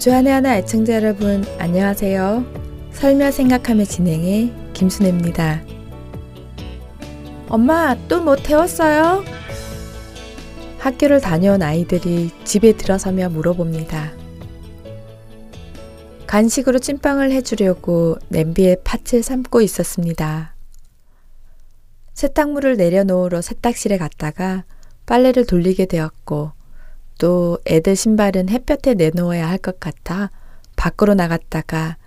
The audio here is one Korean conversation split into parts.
주안의 하나 애청자 여러분 안녕하세요. 설며 생각하며 진행해 김순혜입니다. 엄마 또 뭐 태웠어요? 학교를 다녀온 아이들이 집에 들어서며 물어봅니다. 간식으로 찐빵을 해주려고 냄비에 팥을 삶고 있었습니다. 세탁물을 내려놓으러 세탁실에 갔다가 빨래를 돌리게 되었고 또 애들 신발은 햇볕에 내놓아야 할 것 같아 밖으로 나갔다가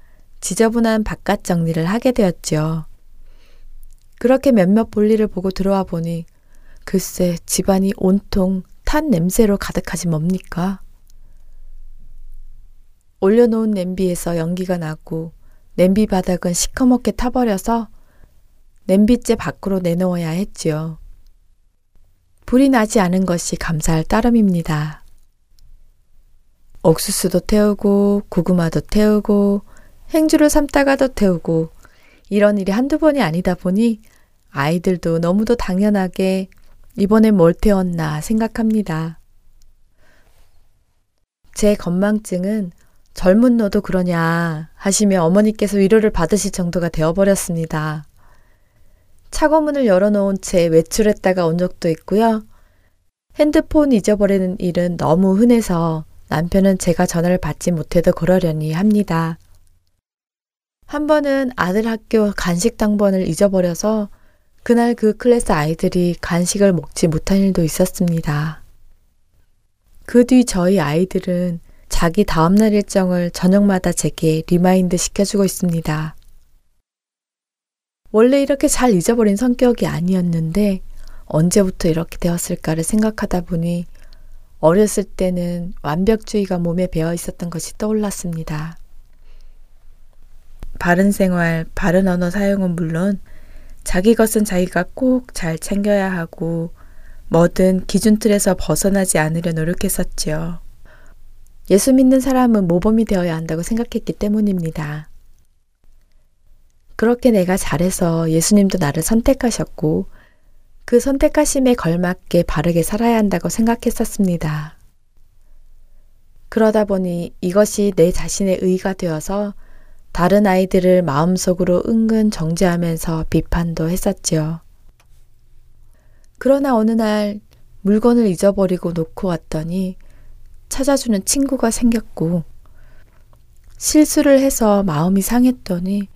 지저분한 바깥 정리를 하게 되었죠. 그렇게 몇몇 볼일을 보고 들어와 보니 글쎄 집안이 온통 탄 냄새로 가득하지 뭡니까? 올려놓은 냄비에서 연기가 나고 냄비 바닥은 시커멓게 타버려서 냄비째 밖으로 내놓아야 했지요. 불이 나지 않은 것이 감사할 따름입니다. 옥수수도 태우고 고구마도 태우고 행주를 삶다가도 태우고 이런 일이 한두 번이 아니다 보니 아이들도 너무도 당연하게 이번에 뭘 태웠나 생각합니다. 제 건망증은 젊은 너도 그러냐 하시며 어머니께서 위로를 받으실 정도가 되어버렸습니다. 차고문을 열어놓은 채 외출했다가 온 적도 있고요. 핸드폰 잊어버리는 일은 너무 흔해서 남편은 제가 전화를 받지 못해도 그러려니 합니다. 한 번은 아들 학교 간식 당번을 잊어버려서 그날 그 클래스 아이들이 간식을 먹지 못한 일도 있었습니다. 그 뒤 저희 아이들은 자기 다음날 일정을 저녁마다 제게 remind 시켜주고 있습니다. 원래 이렇게 잘 잊어버린 성격이 아니었는데 언제부터 이렇게 되었을까를 생각하다 보니 어렸을 때는 완벽주의가 몸에 배어 있었던 것이 떠올랐습니다. 바른 생활, 바른 언어 사용은 물론 자기 것은 자기가 꼭 잘 챙겨야 하고 뭐든 기준 틀에서 벗어나지 않으려 노력했었지요. 예수 믿는 사람은 모범이 되어야 한다고 생각했기 때문입니다. 그렇게 내가 잘해서 예수님도 나를 선택하셨고 그 선택하심에 걸맞게 바르게 살아야 한다고 생각했었습니다. 그러다 보니 이것이 내 자신의 의가 되어서 다른 아이들을 마음속으로 은근 정죄하면서 비판도 했었지요. 그러나 어느 날 물건을 잊어버리고 놓고 왔더니 찾아주는 친구가 생겼고 실수를 해서 마음이 상했더니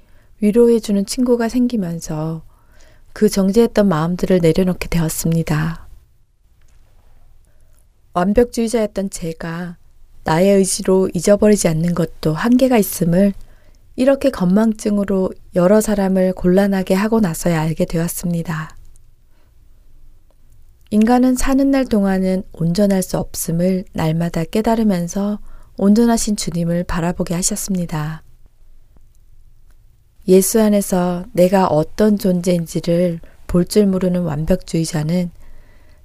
위로해주는 친구가 생기면서 그 정제했던 마음들을 내려놓게 되었습니다. 완벽주의자였던 제가 나의 의지로 잊어버리지 않는 것도 한계가 있음을 이렇게 건망증으로 여러 사람을 곤란하게 하고 나서야 알게 되었습니다. 인간은 사는 날 동안은 온전할 수 없음을 날마다 깨달으면서 온전하신 주님을 바라보게 하셨습니다. 예수 안에서 내가 어떤 존재인지를 볼 줄 모르는 완벽주의자는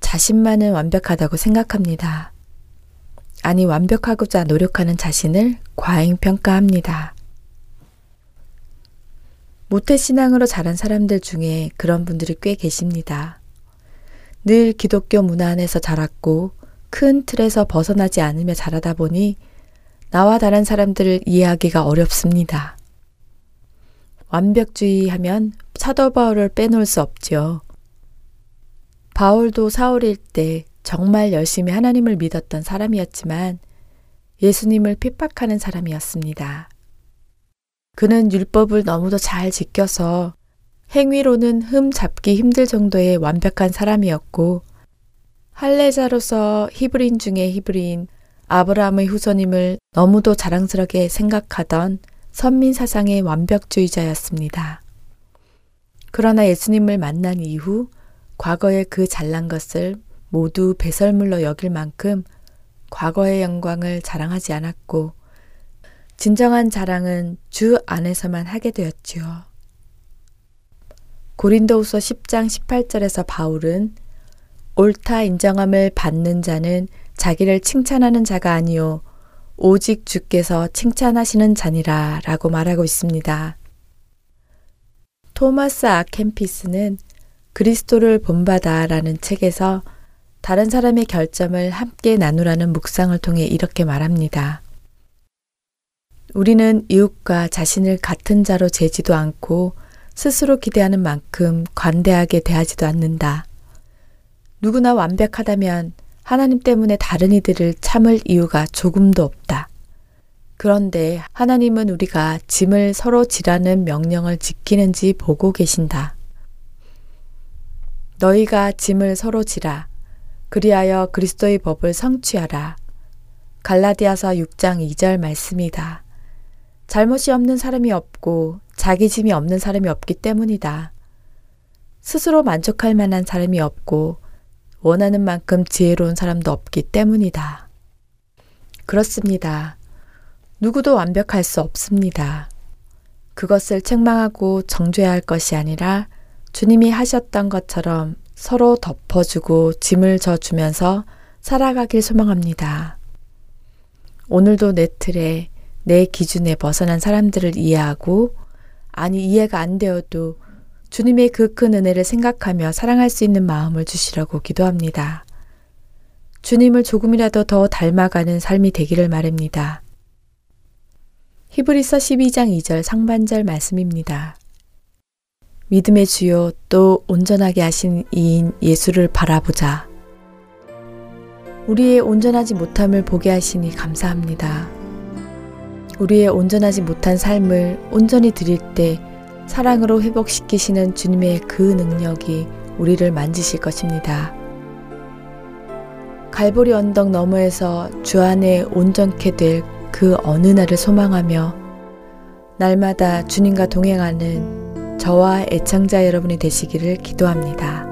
자신만은 완벽하다고 생각합니다. 아니, 완벽하고자 노력하는 자신을 과잉평가합니다. 모태신앙으로 자란 사람들 중에 그런 분들이 꽤 계십니다. 늘 기독교 문화 안에서 자랐고 큰 틀에서 벗어나지 않으며 자라다 보니 나와 다른 사람들을 이해하기가 어렵습니다. 완벽주의 하면 사도 바울을 빼놓을 수 없죠. 바울도 사울일 때 정말 열심히 하나님을 믿었던 사람이었지만 예수님을 핍박하는 사람이었습니다. 그는 율법을 너무도 잘 지켜서 행위로는 흠 잡기 힘들 정도의 완벽한 사람이었고 할례자로서 히브리인 중에 히브리인 아브라함의 후손임을 너무도 자랑스럽게 생각하던 선민 사상의 완벽주의자였습니다. 그러나 예수님을 만난 이후 과거의 그 잘난 것을 모두 배설물로 여길 만큼 과거의 영광을 자랑하지 않았고 진정한 자랑은 주 안에서만 하게 되었지요. 고린도후서 10장 18절에서 바울은 옳다 인정함을 받는 자는 자기를 칭찬하는 자가 아니요 오직 주께서 칭찬하시는 자니라 라고 말하고 있습니다. 토마스 아켄피스는 그리스도를 본받아 라는 책에서 다른 사람의 결점을 함께 나누라는 묵상을 통해 이렇게 말합니다. 우리는 이웃과 자신을 같은 자로 재지도 않고 스스로 기대하는 만큼 관대하게 대하지도 않는다. 누구나 완벽하다면 하나님 때문에 다른 이들을 참을 이유가 조금도 없다. 그런데 하나님은 우리가 짐을 서로 지라는 명령을 지키는지 보고 계신다. 너희가 짐을 서로 지라. 그리하여 그리스도의 법을 성취하라. 갈라디아서 6장 2절 말씀이다. 잘못이 없는 사람이 없고 자기 짐이 없는 사람이 없기 때문이다. 스스로 만족할 만한 사람이 없고 원하는 만큼 지혜로운 사람도 없기 때문이다. 그렇습니다. 누구도 완벽할 수 없습니다. 그것을 책망하고 정죄해야 할 것이 아니라 주님이 하셨던 것처럼 서로 덮어주고 짐을 져주면서 살아가길 소망합니다. 오늘도 내 틀에 내 기준에 벗어난 사람들을 이해하고 아니 이해가 안 되어도 주님의 그 큰 은혜를 생각하며 사랑할 수 있는 마음을 주시라고 기도합니다. 주님을 조금이라도 더 닮아가는 삶이 되기를 말입니다. 히브리서 12장 2절 상반절 말씀입니다. 믿음의 주요 또 온전하게 하신 이인 예수를 바라보자. 우리의 온전하지 못함을 보게 하시니 감사합니다. 우리의 온전하지 못한 삶을 온전히 드릴 때 사랑으로 회복시키시는 주님의 그 능력이 우리를 만지실 것입니다. 갈보리 언덕 너머에서 주 안에 온전케 될 그 어느 날을 소망하며 날마다 주님과 동행하는 저와 애청자 여러분이 되시기를 기도합니다.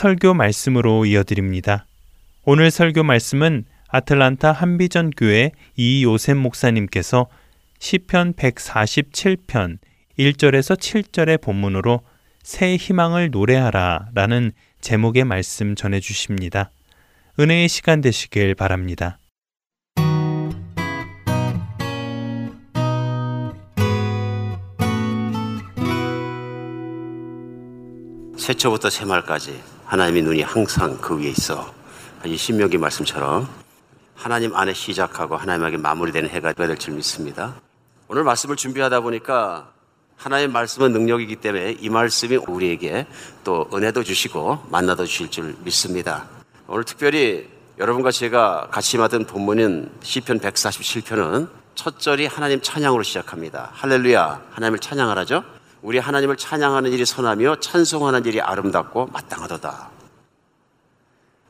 설교 말씀으로 이어드립니다. 오늘 설교 말씀은 아틀란타 한비전 교회 이요셉 목사님께서 시편 147편 1절에서 7절의 본문으로 새 희망을 노래하라라는 제목의 말씀 전해 주십니다. 은혜의 시간 되시길 바랍니다. 새초부터 새말까지 하나님의 눈이 항상 그 위에 있어. 이 신명기 말씀처럼 하나님 안에 시작하고 하나님에게 마무리되는 해가 될 줄 믿습니다. 오늘 말씀을 준비하다 보니까 하나님의 말씀은 능력이기 때문에 이 말씀이 우리에게 또 은혜도 주시고 만나도 주실 줄 믿습니다. 오늘 특별히 여러분과 제가 같이 맡은 본문인 시편 147편은 첫 절이 하나님 찬양으로 시작합니다. 할렐루야, 하나님을 찬양하라죠. 우리 하나님을 찬양하는 일이 선하며 찬송하는 일이 아름답고 마땅하도다.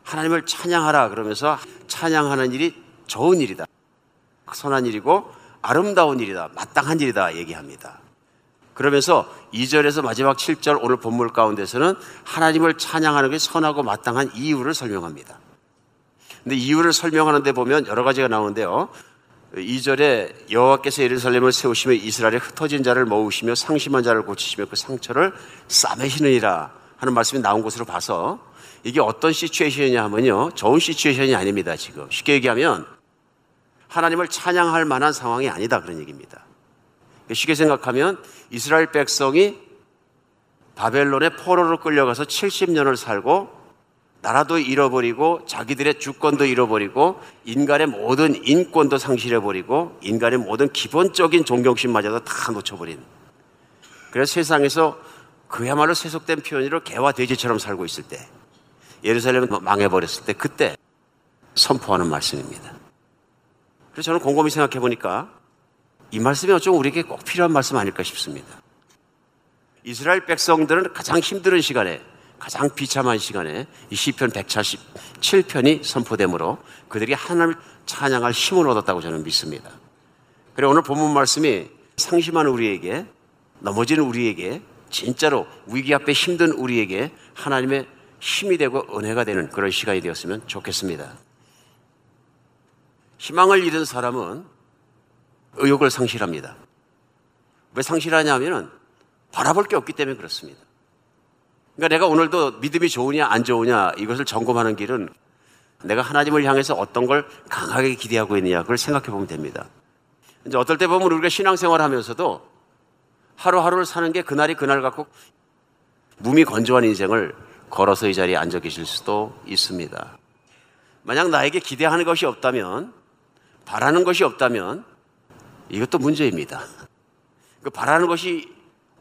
하나님을 찬양하라 그러면서 찬양하는 일이 좋은 일이다. 선한 일이고 아름다운 일이다. 마땅한 일이다 얘기합니다. 그러면서 2절에서 마지막 7절 오늘 본문 가운데서는 하나님을 찬양하는 게 선하고 마땅한 이유를 설명합니다. 근데 이유를 설명하는 데 보면 여러 가지가 나오는데요. 2절에 여호와께서 예루살렘을 세우시며 이스라엘에 흩어진 자를 모으시며 상심한 자를 고치시며 그 상처를 싸매시느니라 하는 말씀이 나온 것으로 봐서 이게 어떤 시츄에이션이냐 하면요. 좋은 시츄에이션이 아닙니다, 지금. 쉽게 얘기하면 하나님을 찬양할 만한 상황이 아니다 그런 얘기입니다. 쉽게 생각하면 이스라엘 백성이 바벨론의 포로로 끌려가서 70년을 살고 나라도 잃어버리고 자기들의 주권도 잃어버리고 인간의 모든 인권도 상실해버리고 인간의 모든 기본적인 존경심마저도 다 놓쳐버린 그래서 세상에서 그야말로 세속된 표현으로 개와 돼지처럼 살고 있을 때 예루살렘은 망해버렸을 때 그때 선포하는 말씀입니다. 그래서 저는 곰곰이 생각해 보니까 이 말씀이 어쩌면 우리에게 꼭 필요한 말씀 아닐까 싶습니다. 이스라엘 백성들은 가장 힘든 시간에 가장 비참한 시간에 이 시편 177편이 선포되므로 그들이 하나님을 찬양할 힘을 얻었다고 저는 믿습니다. 그래 오늘 본문 말씀이 상심한 우리에게 넘어지는 우리에게 진짜로 위기 앞에 힘든 우리에게 하나님의 힘이 되고 은혜가 되는 그런 시간이 되었으면 좋겠습니다. 희망을 잃은 사람은 의욕을 상실합니다. 왜 상실하냐면은 바라볼 게 없기 때문에 그렇습니다. 그러니까 내가 오늘도 믿음이 좋으냐 안 좋으냐 이것을 점검하는 길은 내가 하나님을 향해서 어떤 걸 강하게 기대하고 있느냐 그걸 생각해 보면 됩니다. 이제 어떨 때 보면 우리가 신앙생활 하면서도 하루하루를 사는 게 그날이 그날 갖고 몸이 건조한 인생을 걸어서 이 자리에 앉아 계실 수도 있습니다. 만약 나에게 기대하는 것이 없다면, 바라는 것이 없다면, 이것도 문제입니다. 그 바라는 것이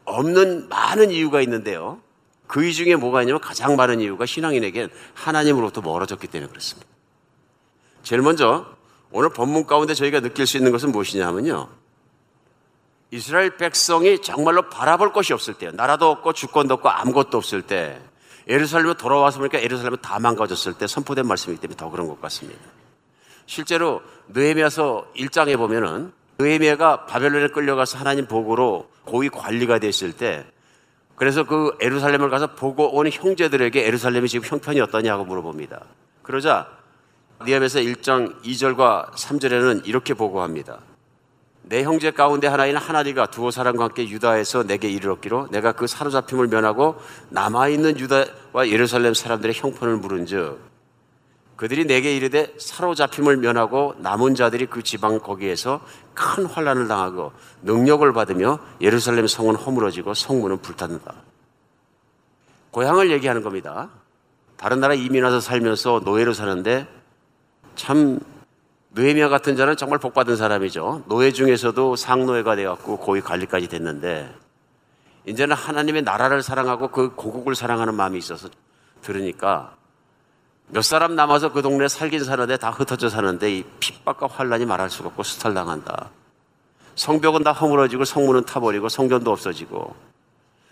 없는 많은 이유가 있는데요. 그 이유 중에 뭐가 있냐면 가장 많은 이유가 신앙인에겐 하나님으로부터 멀어졌기 때문에 그렇습니다. 제일 먼저 오늘 본문 가운데 저희가 느낄 수 있는 것은 무엇이냐 하면요. 이스라엘 백성이 정말로 바라볼 것이 없을 때, 나라도 없고 주권도 없고 아무것도 없을 때, 예루살렘에 돌아와서 보니까 예루살렘은 다 망가졌을 때 선포된 말씀이기 때문에 더 그런 것 같습니다. 실제로 느헤미야서 1장에 보면은 느헤미야가 바벨론에 끌려가서 하나님 복으로 고위 관리가 됐을 때 그래서 그 예루살렘을 가서 보고 온 형제들에게 예루살렘이 지금 형편이 어떠냐고 물어봅니다. 그러자 니아에서 1장 2절과 3절에는 이렇게 보고합니다. 내 형제 가운데 하나인 하나리가 두어 사람과 함께 유다에서 내게 이르렀기로 내가 그 사로잡힘을 면하고 남아있는 유다와 예루살렘 사람들의 형편을 물은즉 그들이 내게 이르되 사로잡힘을 면하고 남은 자들이 그 지방 거기에서 큰 환란을 당하고 능력을 받으며 예루살렘 성은 허물어지고 성문은 불탔다. 고향을 얘기하는 겁니다. 다른 나라 이민 와서 살면서 노예로 사는데 참 느헤미야 같은 자는 정말 복받은 사람이죠. 노예 중에서도 상노예가 되었고 고위 관리까지 됐는데 이제는 하나님의 나라를 사랑하고 그 고국을 사랑하는 마음이 있어서 들으니까 몇 사람 남아서 그 동네 살긴 사는데 다 흩어져 사는데 이 핍박과 환란이 말할 수가 없고 수탈당한다. 성벽은 다 허물어지고 성문은 타버리고 성전도 없어지고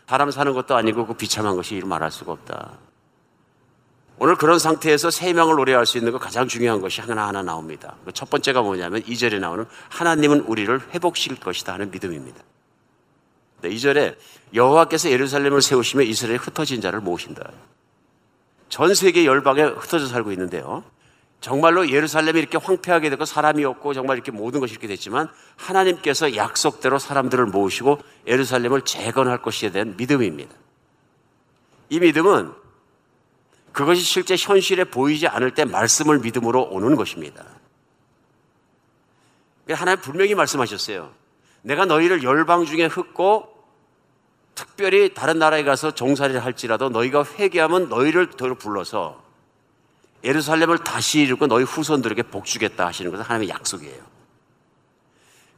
사람 사는 것도 아니고 그 비참한 것이 말할 수가 없다. 오늘 그런 상태에서 세 명을 노래할 수 있는 거 가장 중요한 것이 하나하나 나옵니다. 그첫 번째가 뭐냐면 이절에 나오는 하나님은 우리를 회복시킬 것이다 하는 믿음입니다. 네, 2절에 여호와께서 예루살렘을 세우시며 이스라엘에 흩어진 자를 모으신다. 전 세계 열방에 흩어져 살고 있는데요. 정말로 예루살렘이 이렇게 황폐하게 되고 사람이 없고 정말 이렇게 모든 것이 이렇게 됐지만 하나님께서 약속대로 사람들을 모으시고 예루살렘을 재건할 것이에 대한 믿음입니다. 이 믿음은 그것이 실제 현실에 보이지 않을 때 말씀을 믿음으로 오는 것입니다. 하나님 분명히 말씀하셨어요. 내가 너희를 열방 중에 흩고 특별히 다른 나라에 가서 종살이를 할지라도 너희가 회개하면 너희를 더 불러서 예루살렘을 다시 이루고 너희 후손들에게 복 주겠다 하시는 것은 하나님의 약속이에요.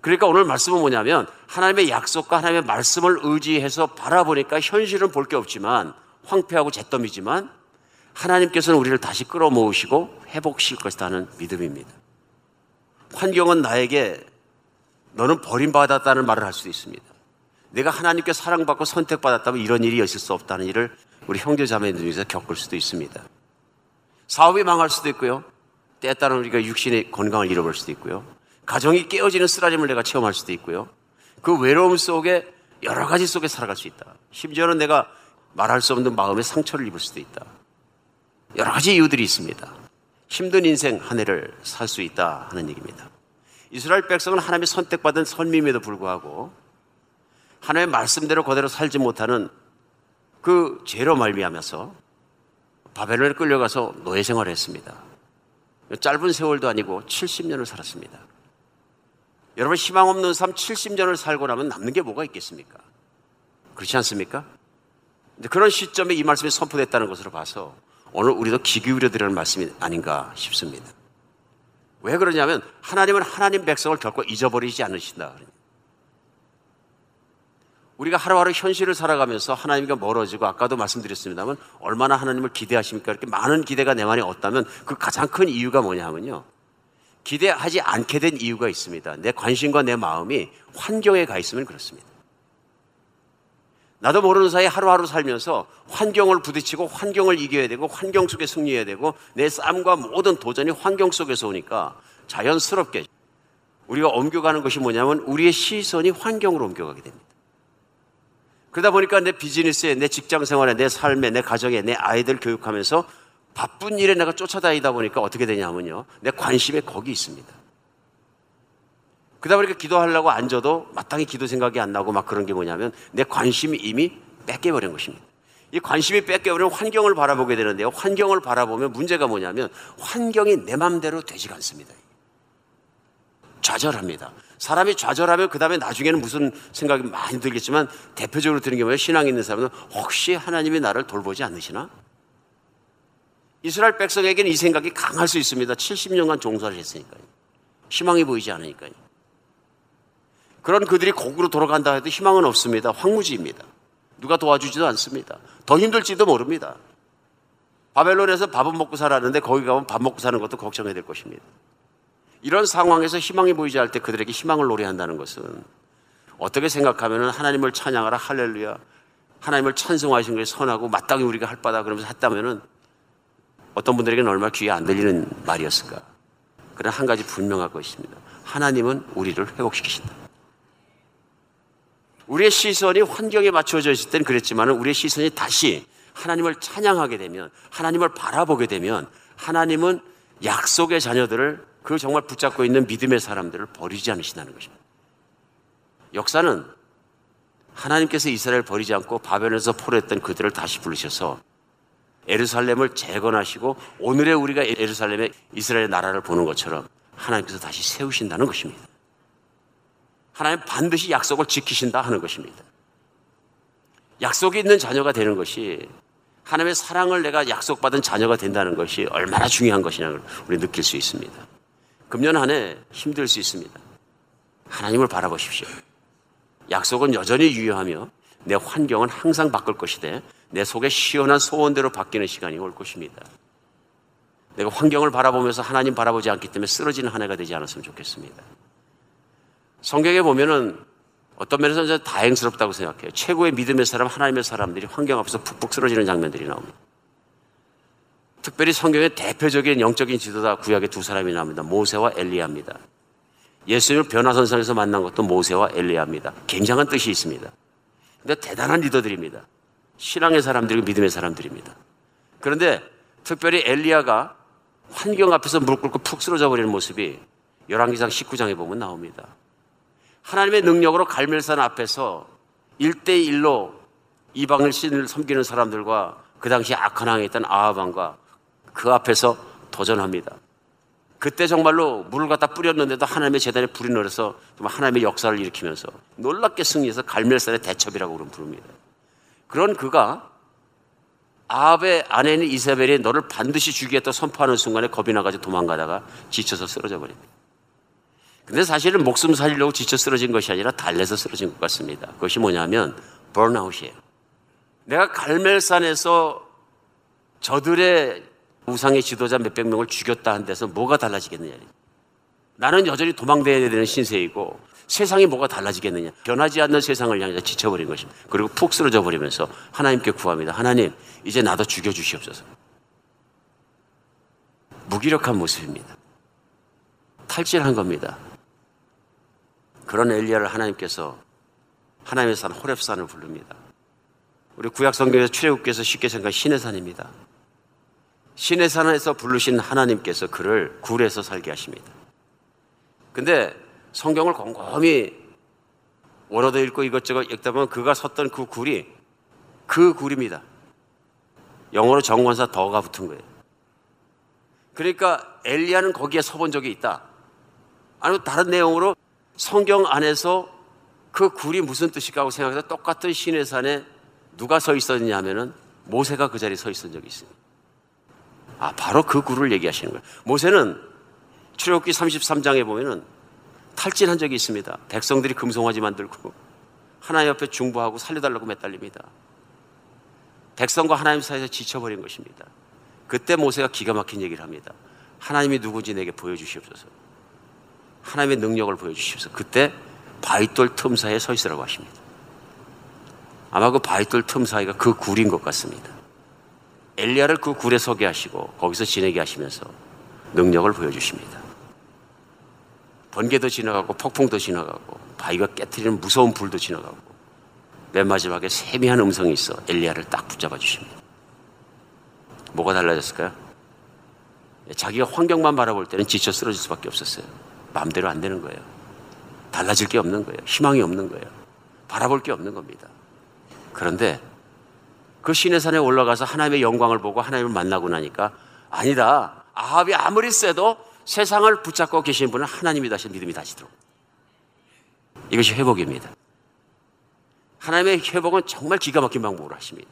그러니까 오늘 말씀은 뭐냐면 하나님의 약속과 하나님의 말씀을 의지해서 바라보니까 현실은 볼 게 없지만 황폐하고 잿더미지만 하나님께서는 우리를 다시 끌어모으시고 회복시킬 것이다 는 믿음입니다. 환경은 나에게 너는 버림받았다는 말을 할 수도 있습니다. 내가 하나님께 사랑받고 선택받았다면 이런 일이 있을 수 없다는 일을 우리 형제 자매들 중에서 겪을 수도 있습니다. 사업이 망할 수도 있고요. 때에 따라 우리가 육신의 건강을 잃어버릴 수도 있고요. 가정이 깨어지는 쓰라림을 내가 체험할 수도 있고요. 그 외로움 속에 여러 가지 속에 살아갈 수 있다. 심지어는 내가 말할 수 없는 마음의 상처를 입을 수도 있다. 여러 가지 이유들이 있습니다. 힘든 인생 한 해를 살 수 있다 하는 얘기입니다. 이스라엘 백성은 하나님의 선택받은 선민임에도 불구하고 하나님의 말씀대로 그대로 살지 못하는 그 죄로 말미암아서 바벨론에 끌려가서 노예 생활을 했습니다. 짧은 세월도 아니고 70년을 살았습니다. 여러분 희망 없는 삶 70년을 살고 나면 남는 게 뭐가 있겠습니까? 그렇지 않습니까? 그런 시점에 이 말씀이 선포됐다는 것으로 봐서 오늘 우리도 귀 기울여 드리는 말씀이 아닌가 싶습니다. 왜 그러냐면 하나님은 하나님 백성을 결코 잊어버리지 않으신다. 우리가 하루하루 현실을 살아가면서 하나님과 멀어지고 아까도 말씀드렸습니다만 얼마나 하나님을 기대하십니까? 이렇게 많은 기대가 내 안에 없다면 그 가장 큰 이유가 뭐냐 하면요. 기대하지 않게 된 이유가 있습니다. 내 관심과 내 마음이 환경에 가 있으면 그렇습니다. 나도 모르는 사이에 하루하루 살면서 환경을 부딪히고 환경을 이겨야 되고 환경 속에 승리해야 되고 내 싸움과 모든 도전이 환경 속에서 오니까 자연스럽게 우리가 옮겨가는 것이 뭐냐면 우리의 시선이 환경으로 옮겨가게 됩니다. 그러다 보니까 내 비즈니스에, 내 직장 생활에, 내 삶에, 내 가정에, 내 아이들 교육하면서 바쁜 일에 내가 쫓아다니다 보니까 어떻게 되냐면요. 내 관심이 거기 있습니다. 그러다 보니까 기도하려고 앉아도 마땅히 기도 생각이 안 나고 막 그런 게 뭐냐면 내 관심이 이미 뺏겨버린 것입니다. 이 관심이 뺏겨버리면 환경을 바라보게 되는데요. 환경을 바라보면 문제가 뭐냐면 환경이 내 맘대로 되지가 않습니다. 좌절합니다. 사람이 좌절하면 그 다음에 나중에는 무슨 생각이 많이 들겠지만 대표적으로 드는 게 뭐예요? 신앙 있는 사람은 혹시 하나님이 나를 돌보지 않으시나? 이스라엘 백성에게는 이 생각이 강할 수 있습니다. 70년간 종사를 했으니까요. 희망이 보이지 않으니까요. 그런 그들이 곡으로 돌아간다 해도 희망은 없습니다. 황무지입니다. 누가 도와주지도 않습니다. 더 힘들지도 모릅니다. 바벨론에서 밥은 먹고 살았는데 거기 가면 밥 먹고 사는 것도 걱정해야 될 것입니다. 이런 상황에서 희망이 보이지 않을 때 그들에게 희망을 노래한다는 것은 어떻게 생각하면 하나님을 찬양하라 할렐루야 하나님을 찬송하신 것이 선하고 마땅히 우리가 할 바다 그러면서 했다면은 어떤 분들에게는 얼마나 귀에 안 들리는 말이었을까. 그러나 한 가지 분명할 것입니다. 하나님은 우리를 회복시키신다. 우리의 시선이 환경에 맞춰져 있을 때는 그랬지만 우리의 시선이 다시 하나님을 찬양하게 되면 하나님을 바라보게 되면 하나님은 약속의 자녀들을 그 정말 붙잡고 있는 믿음의 사람들을 버리지 않으신다는 것입니다. 역사는 하나님께서 이스라엘 버리지 않고 바벨론에서 포로했던 그들을 다시 부르셔서 에루살렘을 재건하시고 오늘의 우리가 에루살렘의 이스라엘 나라를 보는 것처럼 하나님께서 다시 세우신다는 것입니다. 하나님 반드시 약속을 지키신다 하는 것입니다. 약속이 있는 자녀가 되는 것이 하나님의 사랑을 내가 약속받은 자녀가 된다는 것이 얼마나 중요한 것이냐를 우리 느낄 수 있습니다. 금년 한 해 힘들 수 있습니다. 하나님을 바라보십시오. 약속은 여전히 유효하며 내 환경은 항상 바꿀 것이되 내 속에 시원한 소원대로 바뀌는 시간이 올 것입니다. 내가 환경을 바라보면서 하나님 바라보지 않기 때문에 쓰러지는 한 해가 되지 않았으면 좋겠습니다. 성경에 보면은 어떤 면에서 는 다행스럽다고 생각해요. 최고의 믿음의 사람, 하나님의 사람들이 환경 앞에서 푹푹 쓰러지는 장면들이 나옵니다. 특별히 성경의 대표적인 영적인 지도자 구약의 두 사람이 나옵니다. 모세와 엘리야입니다. 예수님을 변화선상에서 만난 것도 모세와 엘리야입니다. 굉장한 뜻이 있습니다. 근데 대단한 리더들입니다. 신앙의 사람들이고 믿음의 사람들입니다. 그런데 특별히 엘리야가 환경 앞에서 무릎 꿇고 푹 쓰러져 버리는 모습이 열왕기상 19장에 보면 나옵니다. 하나님의 능력으로 갈멜산 앞에서 1대1로 이방을 신을 섬기는 사람들과 그 당시 악한 왕에 있던 아하방과 그 앞에서 도전합니다. 그때 정말로 물을 갖다 뿌렸는데도 하나님의 재단에 불이 내려서 하나님의 역사를 일으키면서 놀랍게 승리해서 갈멜산의 대첩이라고 그럼 부릅니다. 그런 그가 아합의 아내인 이세벨이 너를 반드시 죽이겠다 선포하는 순간에 겁이 나가지고 도망가다가 지쳐서 쓰러져 버립니다. 근데 사실은 목숨 살리려고 지쳐 쓰러진 것이 아니라 달래서 쓰러진 것 같습니다. 그것이 뭐냐면 번아웃이에요. 내가 갈멜산에서 저들의 우상의 지도자 몇백 명을 죽였다 한 데서 뭐가 달라지겠느냐. 나는 여전히 도망다녀야 되는 신세이고 세상이 뭐가 달라지겠느냐. 변하지 않는 세상을 향해서 지쳐버린 것입니다. 그리고 푹 쓰러져 버리면서 하나님께 구합니다. 하나님, 이제 나도 죽여주시옵소서. 무기력한 모습입니다. 탈진한 겁니다. 그런 엘리야를 하나님께서 하나님의 산 호렙산을 부릅니다. 우리 구약 성경에서 출애굽께서 쉽게 생각한 신의 산입니다. 신의 산에서 부르신 하나님께서 그를 굴에서 살게 하십니다. 근데 성경을 곰곰이 원어도 읽고 이것저것 읽다 보면 그가 섰던 그 굴이 그 굴입니다. 영어로 정관사 더가 붙은 거예요. 그러니까 엘리야는 거기에 서본 적이 있다. 아니면 다른 내용으로 성경 안에서 그 굴이 무슨 뜻일까 하고 생각해서 똑같은 신의 산에 누가 서 있었냐 하면은 모세가 그 자리에 서 있었던 적이 있습니다. 아, 바로 그 굴을 얘기하시는 거예요. 모세는 출애굽기 33장에 보면은 탈진한 적이 있습니다. 백성들이 금송아지 만들고 하나님 옆에 중보하고 살려달라고 매달립니다. 백성과 하나님 사이에서 지쳐버린 것입니다. 그때 모세가 기가 막힌 얘기를 합니다. 하나님이 누군지 내게 보여주시옵소서. 하나님의 능력을 보여주시옵소서. 그때 바위돌 틈 사이에 서 있으라고 하십니다. 아마 그 바위돌 틈 사이가 그 굴인 것 같습니다. 엘리야를 그 굴에 서게 하시고 거기서 지내게 하시면서 능력을 보여주십니다. 번개도 지나가고 폭풍도 지나가고 바위가 깨트리는 무서운 불도 지나가고 맨 마지막에 세미한 음성이 있어 엘리야를 딱 붙잡아 주십니다. 뭐가 달라졌을까요? 자기가 환경만 바라볼 때는 지쳐 쓰러질 수밖에 없었어요. 마음대로 안 되는 거예요. 달라질 게 없는 거예요. 희망이 없는 거예요. 바라볼 게 없는 겁니다. 그런데 그 신의 산에 올라가서 하나님의 영광을 보고 하나님을 만나고 나니까 아니다. 아합이 아무리 세도 세상을 붙잡고 계신 분은 하나님이 다시 믿음이 다시 들어. 이것이 회복입니다. 하나님의 회복은 정말 기가 막힌 방법으로 하십니다.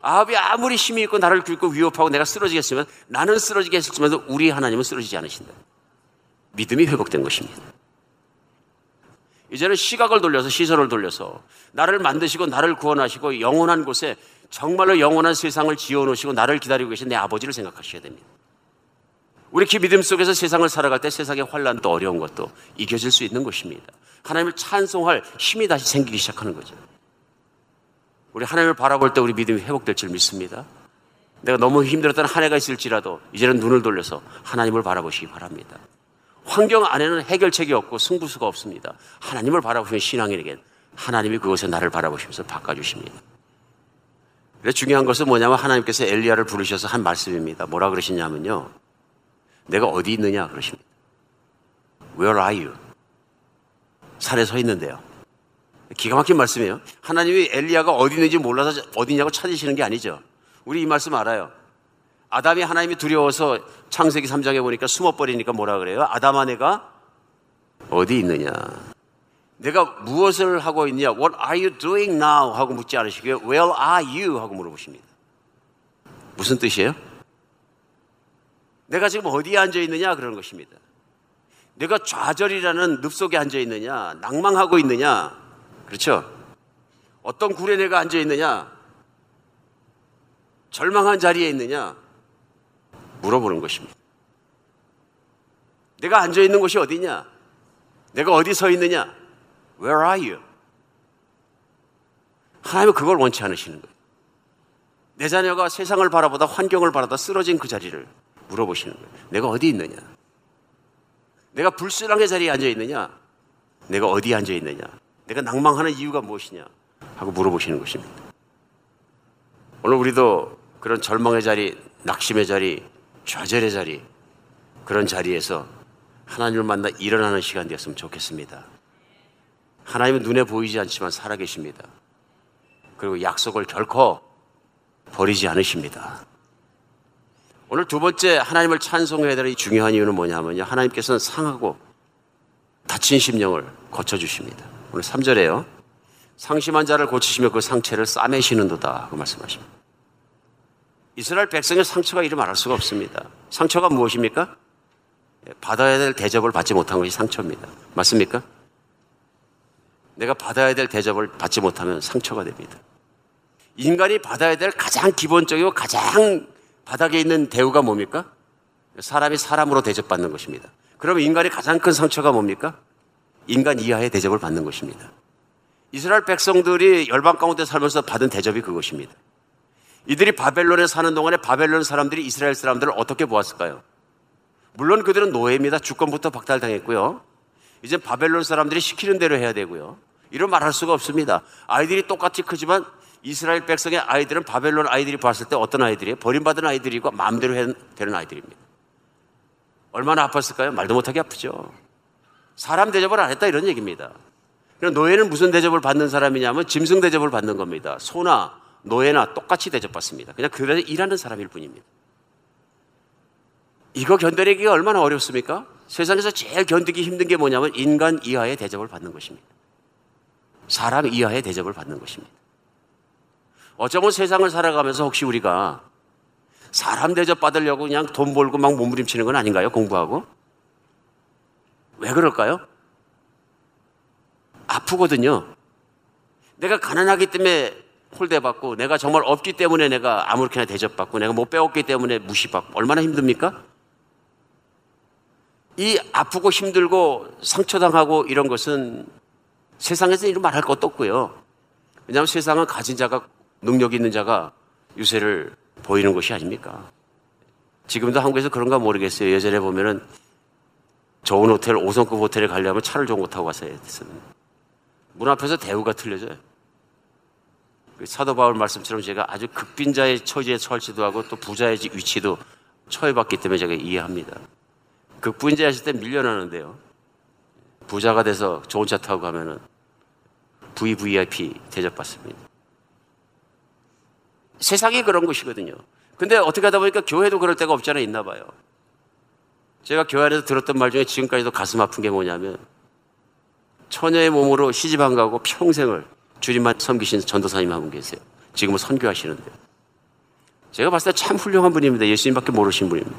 아합이 아무리 힘이 있고 나를 긁고 위협하고 내가 쓰러지겠으면 나는 했을지만 우리 하나님은 쓰러지지 않으신다. 믿음이 회복된 것입니다. 이제는 시각을 돌려서 시선을 돌려서 나를 만드시고 나를 구원하시고 영원한 곳에 정말로 영원한 세상을 지어 놓으시고 나를 기다리고 계신 내 아버지를 생각하셔야 됩니다. 우리 기 믿음 속에서 세상을 살아갈 때 세상의 환란도 어려운 것도 이겨질 수 있는 것입니다. 하나님을 찬송할 힘이 다시 생기기 시작하는 거죠. 우리 하나님을 바라볼 때 우리 믿음이 회복될 줄 믿습니다. 내가 너무 힘들었던 한 해가 있을지라도 이제는 눈을 돌려서 하나님을 바라보시기 바랍니다. 환경 안에는 해결책이 없고 승부수가 없습니다. 하나님을 바라보시는 신앙인에겐 하나님이 그곳에 나를 바라보시면서 바꿔주십니다. 중요한 것은 뭐냐면 하나님께서 엘리야를 부르셔서 한 말씀입니다. 뭐라 그러시냐면요. 내가 어디 있느냐 그러십니다. Where are you? 산에 서 있는데요. 기가 막힌 말씀이에요. 하나님이 엘리야가 어디 있는지 몰라서 어디냐고 찾으시는 게 아니죠. 우리 이 말씀 알아요. 아담이 하나님이 두려워서 창세기 3장에 보니까 숨어버리니까 뭐라 그래요? 아담아 내가 어디 있느냐? 내가 무엇을 하고 있냐? What are you doing now? 하고 묻지 않으시고요. Where are you? 하고 물어보십니다. 무슨 뜻이에요? 내가 지금 어디에 앉아 있느냐? 그런 것입니다. 내가 좌절이라는 늪 속에 앉아 있느냐? 낭망하고 있느냐? 그렇죠? 어떤 굴에 내가 앉아 있느냐? 절망한 자리에 있느냐? 물어보는 것입니다. 내가 앉아 있는 곳이 어디냐? 내가 어디 서 있느냐? Where are you? 하나님은 그걸 원치 않으시는 거예요. 내 자녀가 세상을 바라보다 환경을 바라다 쓰러진 그 자리를 물어보시는 거예요. 내가 어디 있느냐? 내가 불순하게 자리에 앉아 있느냐? 내가 어디에 앉아 있느냐? 내가 낭망하는 이유가 무엇이냐? 하고 물어보시는 것입니다. 오늘 우리도 그런 절망의 자리, 낙심의 자리, 좌절의 자리, 그런 자리에서 하나님을 만나 일어나는 시간 되었으면 좋겠습니다. 하나님은 눈에 보이지 않지만 살아계십니다. 그리고 약속을 결코 버리지 않으십니다. 오늘 두 번째 하나님을 찬송해야 될 중요한 이유는 뭐냐면요. 하나님께서는 상하고 다친 심령을 고쳐주십니다. 오늘 3절에요. 상심한 자를 고치시며 그 상처를 싸매시는도다. 그 말씀하십니다. 이스라엘 백성의 상처가 이를 말할 수가 없습니다. 상처가 무엇입니까? 예, 받아야 될 대접을 받지 못한 것이 상처입니다. 맞습니까? 내가 받아야 될 대접을 받지 못하면 상처가 됩니다. 인간이 받아야 될 가장 기본적이고 가장 바닥에 있는 대우가 뭡니까? 사람이 사람으로 대접받는 것입니다. 그러면 인간의 가장 큰 상처가 뭡니까? 인간 이하의 대접을 받는 것입니다. 이스라엘 백성들이 열방 가운데 살면서 받은 대접이 그것입니다. 이들이 바벨론에 사는 동안에 바벨론 사람들이 이스라엘 사람들을 어떻게 보았을까요? 물론 그들은 노예입니다. 주권부터 박탈당했고요. 이제 바벨론 사람들이 시키는 대로 해야 되고요. 이런 말 할 수가 없습니다. 아이들이 똑같이 크지만 이스라엘 백성의 아이들은 바벨론 아이들이 봤을 때 어떤 아이들이에요? 버림받은 아이들이고 마음대로 되는 아이들입니다. 얼마나 아팠을까요? 말도 못하게 아프죠. 사람 대접을 안 했다 이런 얘기입니다. 노예는 무슨 대접을 받는 사람이냐면 짐승 대접을 받는 겁니다. 소나 노예나 똑같이 대접받습니다. 그냥 그들에 일하는 사람일 뿐입니다. 이거 견뎌내기가 얼마나 어렵습니까? 세상에서 제일 견디기 힘든 게 뭐냐면 인간 이하의 대접을 받는 것입니다. 사람 이하의 대접을 받는 것입니다. 어쩌면 세상을 살아가면서 혹시 우리가 사람 대접 받으려고 그냥 돈 벌고 막 몸부림치는 건 아닌가요? 공부하고? 왜 그럴까요? 아프거든요. 내가 가난하기 때문에 홀대받고 내가 정말 없기 때문에 내가 아무렇게나 대접받고 내가 못 배웠기 때문에 무시받고 얼마나 힘듭니까? 이 아프고 힘들고 상처당하고 이런 것은 세상에서 이런 말할 것도 없고요. 왜냐하면 세상은 가진 자가 능력 있는 자가 유세를 보이는 것이 아닙니까? 지금도 한국에서 그런가 모르겠어요. 예전에 보면은 좋은 호텔, 5성급 호텔에 가려면 차를 좋은 거 타고 가서 해야 됐었는데. 문 앞에서 대우가 틀려져요. 그 사도 바울 말씀처럼 제가 아주 극빈자의 처지에 처할지도 하고 또 부자의 위치도 처해봤기 때문에 제가 이해합니다. 극빈자 하실 때 밀려나는데요. 부자가 돼서 좋은 차 타고 가면은 VVIP 대접받습니다. 세상이 그런 것이거든요. 근데 어떻게 하다 보니까 교회도 그럴 때가 없잖아 있나 봐요. 제가 교회 안에서 들었던 말 중에 지금까지도 가슴 아픈 게 뭐냐면 처녀의 몸으로 시집 안 가고 평생을 주님만 섬기신 전도사님 한 분 계세요. 지금은 선교하시는데. 제가 봤을 때 참 훌륭한 분입니다. 예수님밖에 모르신 분입니다.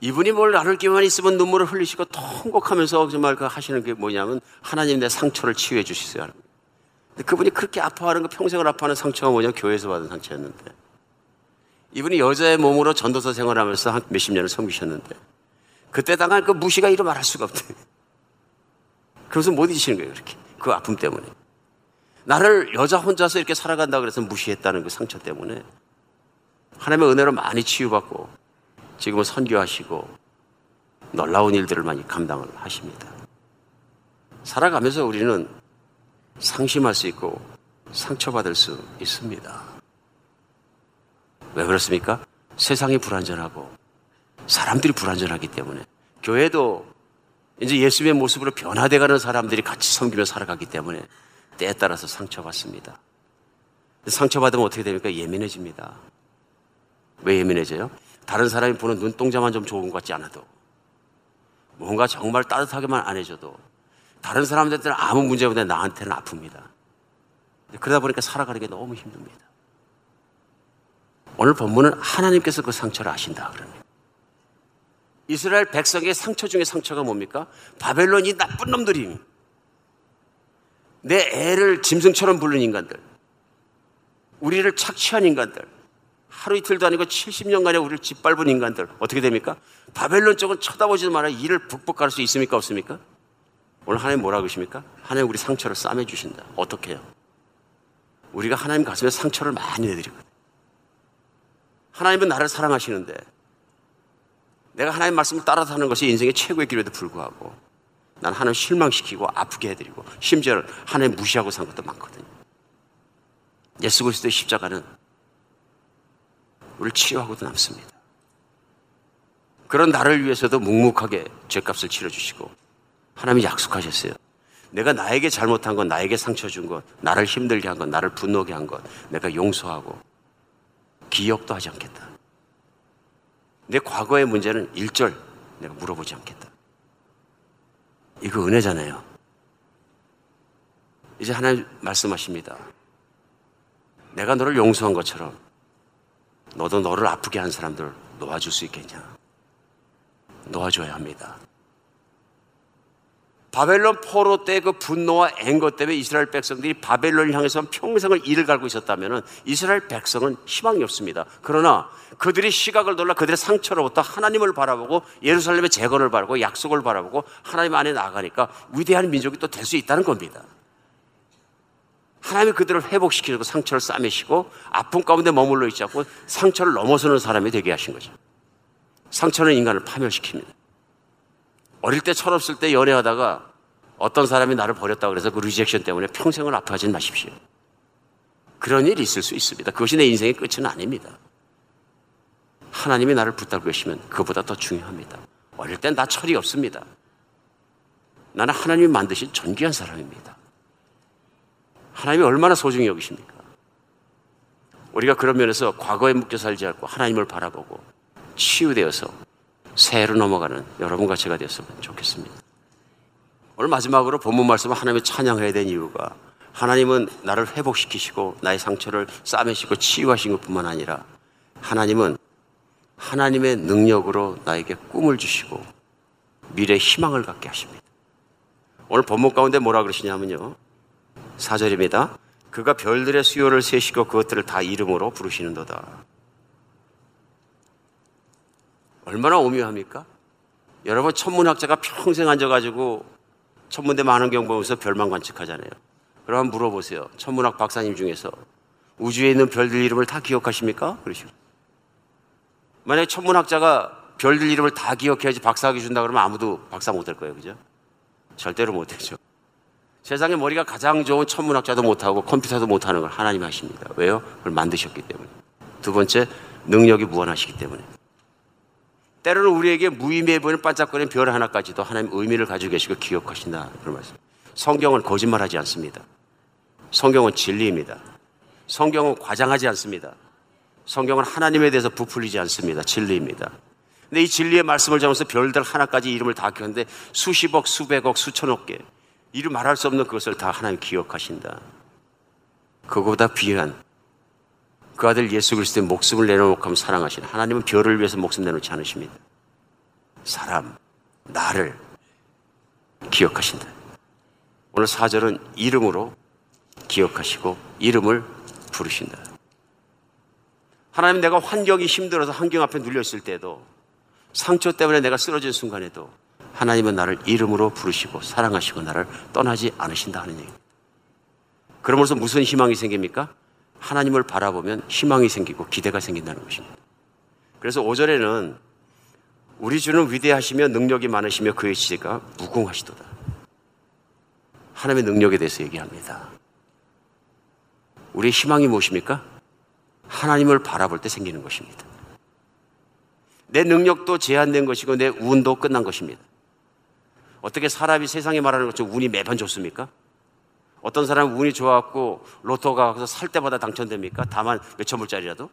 이분이 뭘 나눌 기만 있으면 눈물을 흘리시고 통곡하면서 정말 그 하시는 게 뭐냐면 하나님 내 상처를 치유해 거예요. 근데 그분이 그렇게 아파하는 거 평생을 아파하는 상처가 뭐냐 교회에서 받은 상처였는데 이분이 여자의 몸으로 전도사 생활하면서 한 몇십 년을 섬기셨는데 그때 당한 그 무시가 이루 말할 수가 없대. 그래서 못 잊으시는 거예요, 그렇게. 그 아픔 때문에. 나를 여자 혼자서 이렇게 살아간다 그래서 무시했다는 그 상처 때문에 하나님의 은혜로 많이 치유받고 지금은 선교하시고 놀라운 일들을 많이 감당을 하십니다. 살아가면서 우리는 상심할 수 있고 상처받을 수 있습니다. 왜 그렇습니까? 세상이 불완전하고 사람들이 불완전하기 때문에 교회도 이제 예수의 모습으로 변화돼가는 사람들이 같이 섬기며 살아가기 때문에 때에 따라서 상처받습니다. 상처받으면 어떻게 됩니까? 예민해집니다. 왜 예민해져요? 다른 사람이 보는 눈동자만 좀 좋은 것 같지 않아도 뭔가 정말 따뜻하게만 안 해줘도 다른 사람들한테는 아무 문제 없는데 나한테는 아픕니다. 그러다 보니까 살아가는 게 너무 힘듭니다. 오늘 본문은 하나님께서 그 상처를 아신다 그럽니다. 이스라엘 백성의 상처 중에 상처가 뭡니까? 바벨론 이 나쁜 놈들이 내 애를 짐승처럼 부른 인간들, 우리를 착취한 인간들, 하루 이틀도 아니고 70년간에 우리를 짓밟은 인간들 어떻게 됩니까? 바벨론 쪽은 쳐다보지도 말아 이를 북북할 수 있습니까 없습니까? 오늘 하나님 뭐라고 그러십니까? 하나님 우리 상처를 싸매 주신다. 어떻게 해요? 우리가 하나님 가슴에 상처를 많이 내드리거든. 하나님은 나를 사랑하시는데 내가 하나님 말씀을 따라 사는 것이 인생의 최고의 길에도 불구하고 난 하나님 실망시키고 아프게 해드리고 심지어 하나님 무시하고 산 것도 많거든요. 예수 그리스도의 십자가는 우리를 치유하고도 남습니다. 그런 나를 위해서도 묵묵하게 죄값을 치러주시고 하나님이 약속하셨어요. 내가 나에게 잘못한 것, 나에게 상처 준 것, 나를 힘들게 한 것, 나를 분노게 한 것, 내가 용서하고 기억도 하지 않겠다. 내 과거의 문제는 일절 내가 물어보지 않겠다. 이거 은혜잖아요. 이제 하나님 말씀하십니다. 내가 너를 용서한 것처럼 너도 너를 아프게 한 사람들 놓아줄 수 있겠냐? 놓아줘야 합니다. 바벨론 포로 때 그 분노와 앵거 때문에 이스라엘 백성들이 바벨론을 향해서 평생을 이를 갈고 있었다면 이스라엘 백성은 희망이 없습니다. 그러나 그들이 시각을 돌려 그들의 상처로부터 하나님을 바라보고 예루살렘의 재건을 바라고 약속을 바라보고 하나님 안에 나가니까 위대한 민족이 또 될 수 있다는 겁니다. 하나님이 그들을 회복시키고 상처를 싸매시고 아픔 가운데 머물러 있지 않고 상처를 넘어서는 사람이 되게 하신 거죠. 상처는 인간을 파멸시킵니다. 어릴 때 철없을 때 연애하다가 어떤 사람이 나를 버렸다고 그래서 그 rejection 때문에 평생을 아파하지 마십시오. 그런 일이 있을 수 있습니다. 그것이 내 인생의 끝은 아닙니다. 하나님이 나를 붙잡고 계시면 그보다 더 중요합니다. 어릴 땐 나 철이 없습니다. 나는 하나님이 만드신 존귀한 사람입니다. 하나님이 얼마나 소중히 여기십니까? 우리가 그런 면에서 과거에 묶여 살지 않고 하나님을 바라보고 치유되어서 새해로 넘어가는 여러분과 제가 되었으면 좋겠습니다. 오늘 마지막으로 본문 말씀은 하나님의 찬양해야 되는 이유가 하나님은 나를 회복시키시고 나의 상처를 싸매시고 치유하신 것 뿐만 아니라 하나님은 하나님의 능력으로 나에게 꿈을 주시고 미래 희망을 갖게 하십니다. 오늘 본문 가운데 뭐라 그러시냐면요. 4절입니다. 그가 별들의 수요를 세시고 그것들을 다 이름으로 부르시는도다. 얼마나 오묘합니까? 여러분 천문학자가 평생 앉아가지고 천문대 만원경 보면서 별만 관측하잖아요. 그럼 물어보세요. 천문학 박사님 중에서 우주에 있는 별들 이름을 다 기억하십니까? 그러시고. 만약에 천문학자가 별들 이름을 다 기억해야지 박사학위 준다 그러면 아무도 박사 못 할 거예요. 그죠? 절대로 못 되죠. 세상에 머리가 가장 좋은 천문학자도 못하고 컴퓨터도 못하는 걸 하나님 하십니다. 왜요? 그걸 만드셨기 때문에. 두 번째, 능력이 무한하시기 때문에. 때로는 우리에게 무의미해 보이는 반짝거리는 별 하나까지도 하나님 의미를 가지고 계시고 기억하신다. 그런 말씀. 성경은 거짓말하지 않습니다. 성경은 진리입니다. 성경은 과장하지 않습니다. 성경은 하나님에 대해서 부풀리지 않습니다. 진리입니다. 근데 이 진리의 말씀을 잡으면서 별들 하나까지 이름을 다 기억하는데 수십억, 수백억, 수천억 개. 이루 말할 수 없는 그것을 다 하나님 기억하신다. 그거보다 귀한 그 아들 예수 그리스도의 목숨을 내놓고 사랑하신 하나님은 별을 위해서 목숨 내놓지 않으십니다. 사람, 나를 기억하신다. 오늘 사절은 이름으로 기억하시고 이름을 부르신다. 하나님 내가 환경이 힘들어서 환경 앞에 눌려 있을 때도 상처 때문에 내가 쓰러진 순간에도 하나님은 나를 이름으로 부르시고 사랑하시고 나를 떠나지 않으신다 하는 얘기입니다. 그러면서 무슨 희망이 생깁니까? 하나님을 바라보면 희망이 생기고 기대가 생긴다는 것입니다. 그래서 5절에는 우리 주는 위대하시며 능력이 많으시며 그의 지혜가 무궁하시도다. 하나님의 능력에 대해서 얘기합니다. 우리의 희망이 무엇입니까? 하나님을 바라볼 때 생기는 것입니다. 내 능력도 제한된 것이고 내 운도 끝난 것입니다. 어떻게 사람이 세상에 말하는 것처럼 운이 매번 좋습니까? 어떤 사람은 운이 좋았고 로또가 가서 살 때마다 당첨됩니까? 다만 몇천 불짜리라도?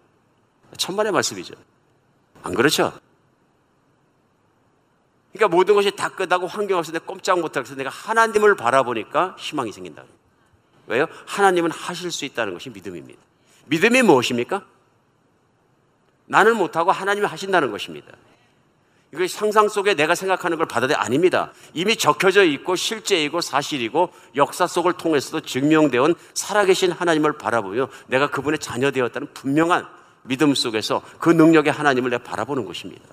천만의 말씀이죠. 안 그렇죠? 그러니까 모든 것이 다 끝나고 환경 없을 때 꼼짝 못하고 내가 하나님을 바라보니까 희망이 생긴다. 왜요? 하나님은 하실 수 있다는 것이 믿음입니다. 믿음이 무엇입니까? 나는 못하고 하나님이 하신다는 것입니다. 이거 상상 속에 내가 생각하는 걸 받아들여 아닙니다. 이미 적혀져 있고 실제이고 사실이고 역사 속을 통해서도 증명되어 온 살아계신 하나님을 바라보며 내가 그분의 자녀 되었다는 분명한 믿음 속에서 그 능력의 하나님을 내가 바라보는 것입니다.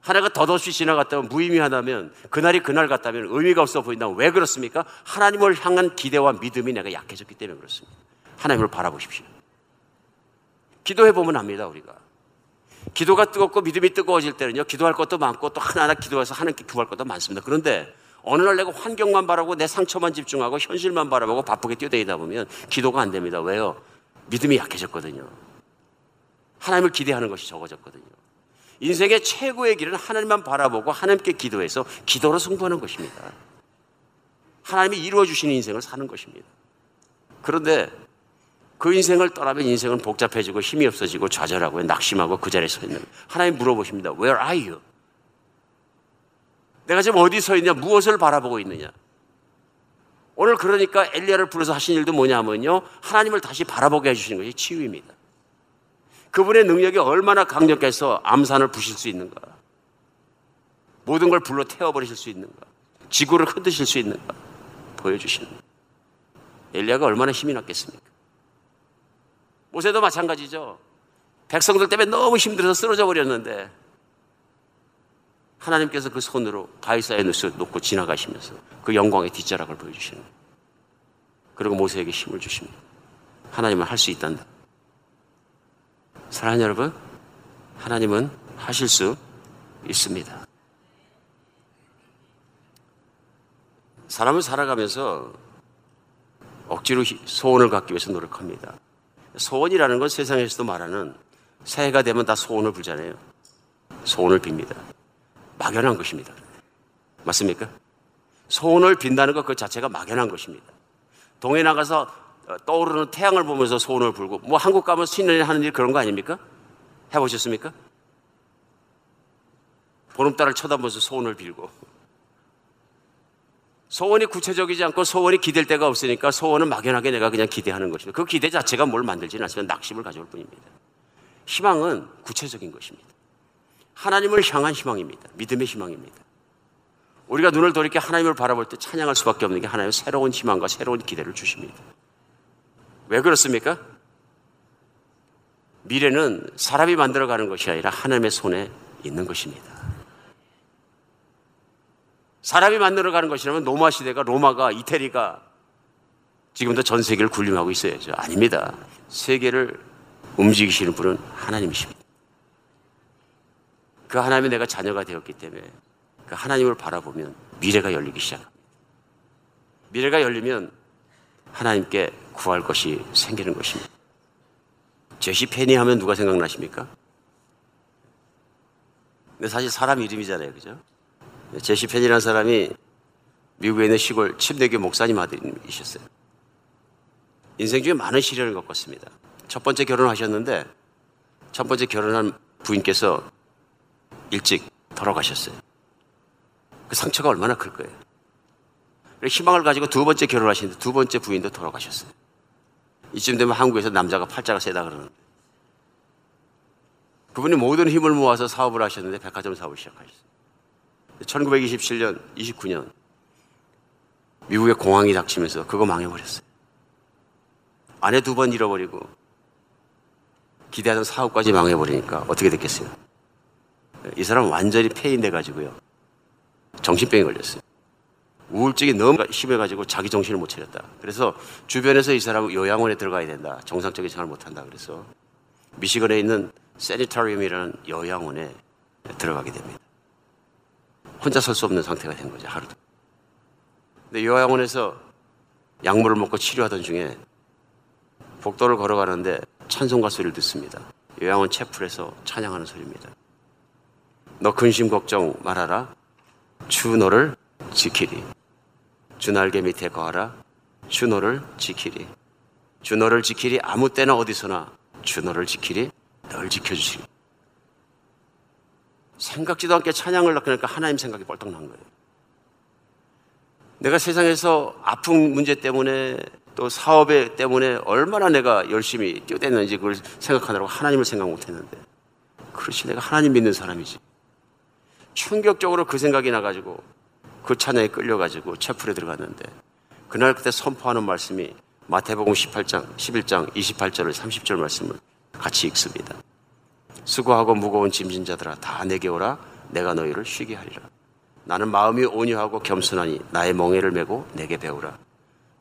하나가 덧없이 지나갔다면 무의미하다면 그날이 그날 같다면 의미가 없어 보인다면 왜 그렇습니까? 하나님을 향한 기대와 믿음이 내가 약해졌기 때문에 그렇습니다. 하나님을 바라보십시오. 기도해 보면 압니다, 우리가. 기도가 뜨겁고 믿음이 뜨거워질 때는요, 기도할 것도 많고 또 하나하나 기도해서 하나님께 구할 것도 많습니다. 그런데 어느 날 내가 환경만 바라고 내 상처만 집중하고 현실만 바라보고 바쁘게 뛰어다니다 보면 기도가 안 됩니다. 왜요? 믿음이 약해졌거든요. 하나님을 기대하는 것이 적어졌거든요. 인생의 최고의 길은 하나님만 바라보고 하나님께 기도해서 기도로 승부하는 것입니다. 하나님이 이루어 주시는 인생을 사는 것입니다. 그런데 그 인생을 떠나면 인생은 복잡해지고 힘이 없어지고 좌절하고 낙심하고 그 자리에 서 있는 하나님 물어보십니다. Where are you? 내가 지금 어디 서 있냐? 무엇을 바라보고 있느냐? 오늘 그러니까 엘리야를 불러서 하신 일도 뭐냐면요. 하나님을 다시 바라보게 해주시는 것이 치유입니다. 그분의 능력이 얼마나 강력해서 암산을 부실 수 있는가. 모든 걸 불러 태워버리실 수 있는가. 지구를 흔드실 수 있는가. 보여주시는. 엘리야가 얼마나 힘이 났겠습니까? 모세도 마찬가지죠. 백성들 때문에 너무 힘들어서 쓰러져 버렸는데 하나님께서 그 손으로 바위사에 놓고 지나가시면서 그 영광의 뒷자락을 보여주시는. 그리고 모세에게 힘을 주십니다. 하나님은 할 수 있단다. 사랑하는 여러분, 하나님은 하실 수 있습니다. 사람을 살아가면서 억지로 소원을 갖기 위해서 노력합니다. 소원이라는 건 세상에서도 말하는 새해가 되면 다 소원을 불잖아요. 소원을 빕니다. 막연한 것입니다. 맞습니까? 소원을 빈다는 것 그 자체가 막연한 것입니다. 동해 나가서 어, 떠오르는 태양을 보면서 소원을 불고 뭐 한국 가면 신년에 하는 일 그런 거 아닙니까? 해보셨습니까? 보름달을 쳐다보면서 소원을 빌고 소원이 구체적이지 않고 소원이 기댈 데가 없으니까 소원은 막연하게 내가 그냥 기대하는 것입니다. 그 기대 자체가 뭘 만들지는 않지만 낙심을 가져올 뿐입니다. 희망은 구체적인 것입니다. 하나님을 향한 희망입니다. 믿음의 희망입니다. 우리가 눈을 돌이켜 하나님을 바라볼 때 찬양할 수밖에 없는 게 하나님의 새로운 희망과 새로운 기대를 주십니다. 왜 그렇습니까? 미래는 사람이 만들어가는 것이 아니라 하나님의 손에 있는 것입니다. 사람이 만들어 가는 것이라면 로마 시대가 로마가 이태리가 지금도 전 세계를 군림하고 있어야죠. 아닙니다. 세계를 움직이시는 분은 하나님이십니다. 그 하나님이 내가 자녀가 되었기 때문에 그 하나님을 바라보면 미래가 열리기 시작합니다. 미래가 열리면 하나님께 구할 것이 생기는 것입니다. 제시 페니 하면 누가 생각나십니까? 근데 사실 사람 이름이잖아요. 그죠? 제시 페니라는 사람이 미국에 있는 시골 침례교 목사님 아들이셨어요. 인생 중에 많은 시련을 겪었습니다. 첫 번째 결혼하셨는데 첫 번째 결혼한 부인께서 일찍 돌아가셨어요. 그 상처가 얼마나 클 거예요. 희망을 가지고 두 번째 결혼하시는데 두 번째 부인도 돌아가셨어요. 이쯤 되면 한국에서 남자가 팔자가 세다 그러는데. 그분이 모든 힘을 모아서 사업을 하셨는데 백화점 사업을 시작하셨어요. 1927년, 29년 미국의 공황이 닥치면서 그거 망해버렸어요. 아내 두 번 잃어버리고 기대하던 사업까지 망해버리니까 어떻게 됐겠어요? 이 사람 완전히 폐인돼 가지고요. 정신병이 걸렸어요. 우울증이 너무 심해가지고 자기 정신을 못 차렸다. 그래서 주변에서 이 사람은 요양원에 들어가야 된다. 정상적인 생활을 못한다. 그래서 미시건에 있는 세니타리움이라는 요양원에 들어가게 됩니다. 혼자 설 수 없는 상태가 된 거죠, 하루도. 근데 요양원에서 약물을 먹고 치료하던 중에 복도를 걸어가는데 찬송가 소리를 듣습니다. 요양원 채플에서 찬양하는 소리입니다. 너 근심 걱정 말아라. 주 너를 지키리. 주 날개 밑에 거하라. 주 너를 지키리. 주 너를 지키리. 아무 때나 어디서나 주 너를 지키리. 널 지켜주시리. 생각지도 않게 찬양을 넣으니까 하나님 생각이 벌떡 난 거예요. 내가 세상에서 아픈 문제 때문에 또 사업에 때문에 얼마나 내가 열심히 뛰어댔는지 그걸 생각하느라고 하나님을 생각 못 했는데. 그렇지, 내가 하나님 믿는 사람이지. 충격적으로 그 생각이 나가지고 그 찬양에 끌려가지고 채플에 들어갔는데 그날 그때 선포하는 말씀이 마태복음 18장, 11장, 28절, 30절 말씀을 같이 읽습니다. 수고하고 무거운 짐진 자들아 다 내게 오라 내가 너희를 쉬게 하리라. 나는 마음이 온유하고 겸손하니 나의 멍에를 메고 내게 배우라.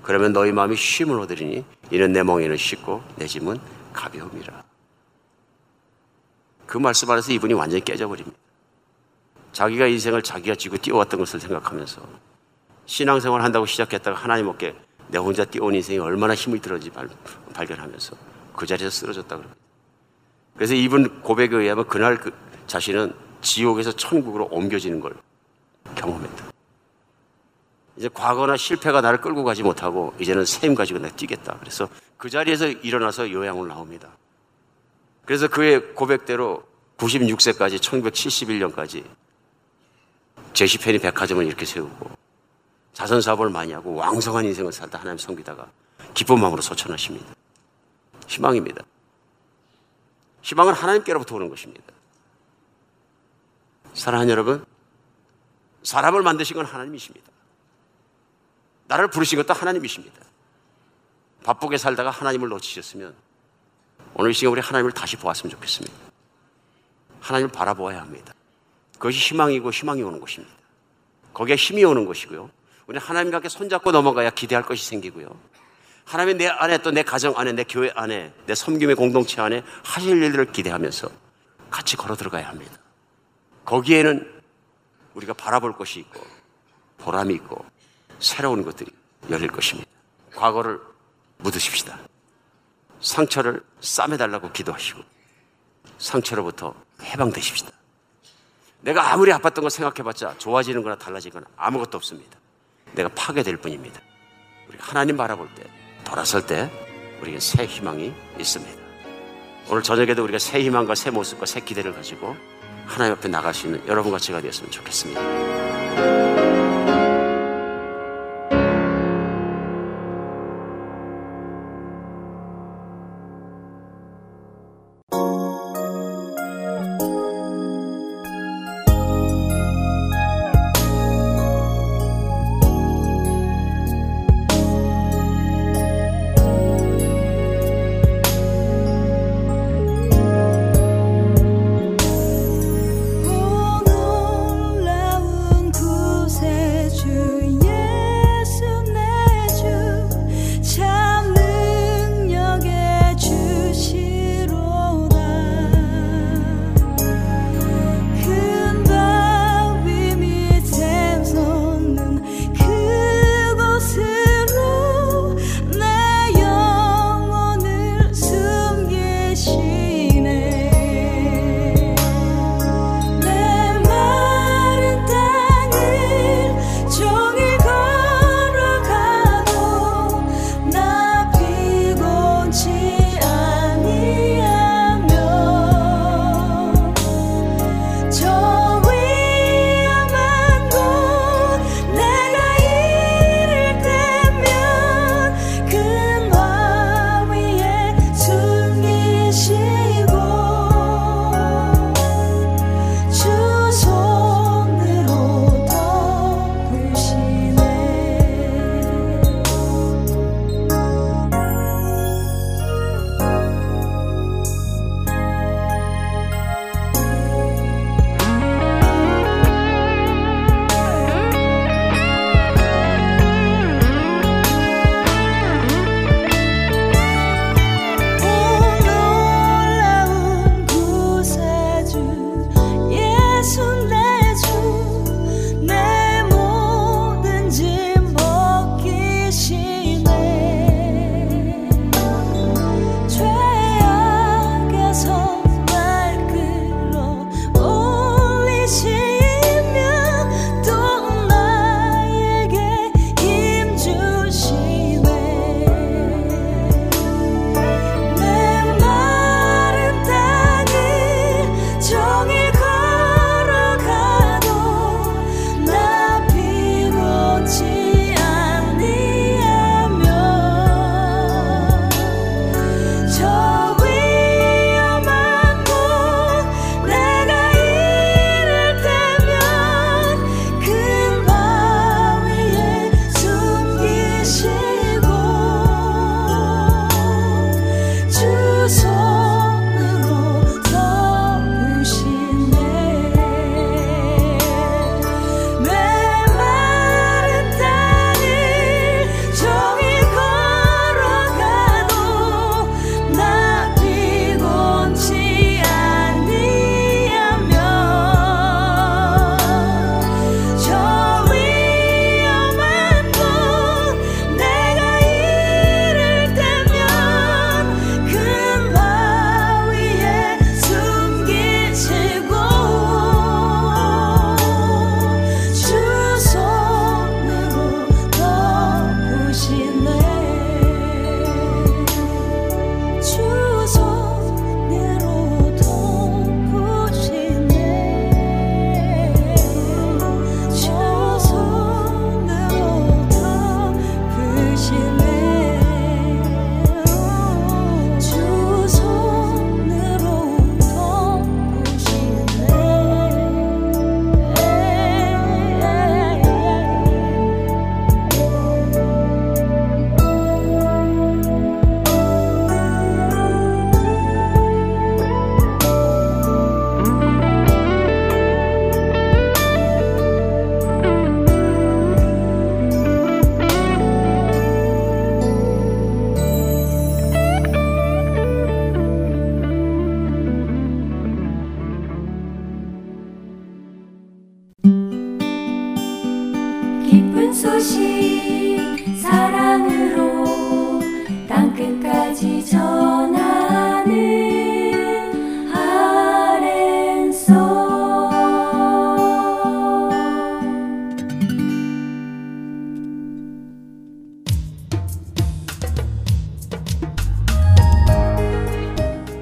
그러면 너희 마음이 쉼을 얻으리니 이는 내 멍에는 쉽고 내 짐은 가벼움이라. 그 말씀 안에서 이분이 완전히 깨져버립니다. 자기가 인생을 자기가 지고 뛰어왔던 것을 생각하면서 신앙생활 한다고 시작했다가 하나님 없게 내 혼자 뛰어온 인생이 얼마나 힘이 들었는지 발견하면서 그 자리에서 쓰러졌다 그럽니다. 그래서 이분 고백에 의하면 그날 그 자신은 지옥에서 천국으로 옮겨지는 걸 경험했다. 이제 과거나 실패가 나를 끌고 가지 못하고 이제는 샘 가지고 내가 뛰겠다. 그래서 그 자리에서 일어나서 요양을 나옵니다. 그래서 그의 고백대로 96세까지 1971년까지 제시펜이 백화점을 이렇게 세우고 자선 사업을 많이 하고 왕성한 인생을 살다 하나님 섬기다가 기쁜 마음으로 소천하십니다. 희망입니다. 희망은 하나님께로부터 오는 것입니다. 사랑하는 여러분, 사람을 만드신 건 하나님이십니다. 나를 부르신 것도 하나님이십니다. 바쁘게 살다가 하나님을 놓치셨으면 오늘 이 시간 우리 하나님을 다시 보았으면 좋겠습니다. 하나님을 바라보아야 합니다. 그것이 희망이고 희망이 오는 것입니다. 거기에 힘이 오는 것이고요. 우리는 하나님과 함께 손잡고 넘어가야 기대할 것이 생기고요. 하나님이 내 안에 또 내 가정 안에 내 교회 안에 내 섬김의 공동체 안에 하실 일들을 기대하면서 같이 걸어 들어가야 합니다. 거기에는 우리가 바라볼 것이 있고 보람이 있고 새로운 것들이 열릴 것입니다. 과거를 묻으십시다. 상처를 싸매달라고 기도하시고 상처로부터 해방되십시다. 내가 아무리 아팠던 걸 생각해봤자 좋아지는 거나 달라지는 거나 아무것도 없습니다. 내가 파괴될 뿐입니다. 우리 하나님 바라볼 때, 돌아설 때, 우리에게 새 희망이 있습니다. 오늘 저녁에도 우리가 새 희망과 새 모습과 새 기대를 가지고 하나님 앞에 나갈 수 있는 여러분과 제가 되었으면 좋겠습니다.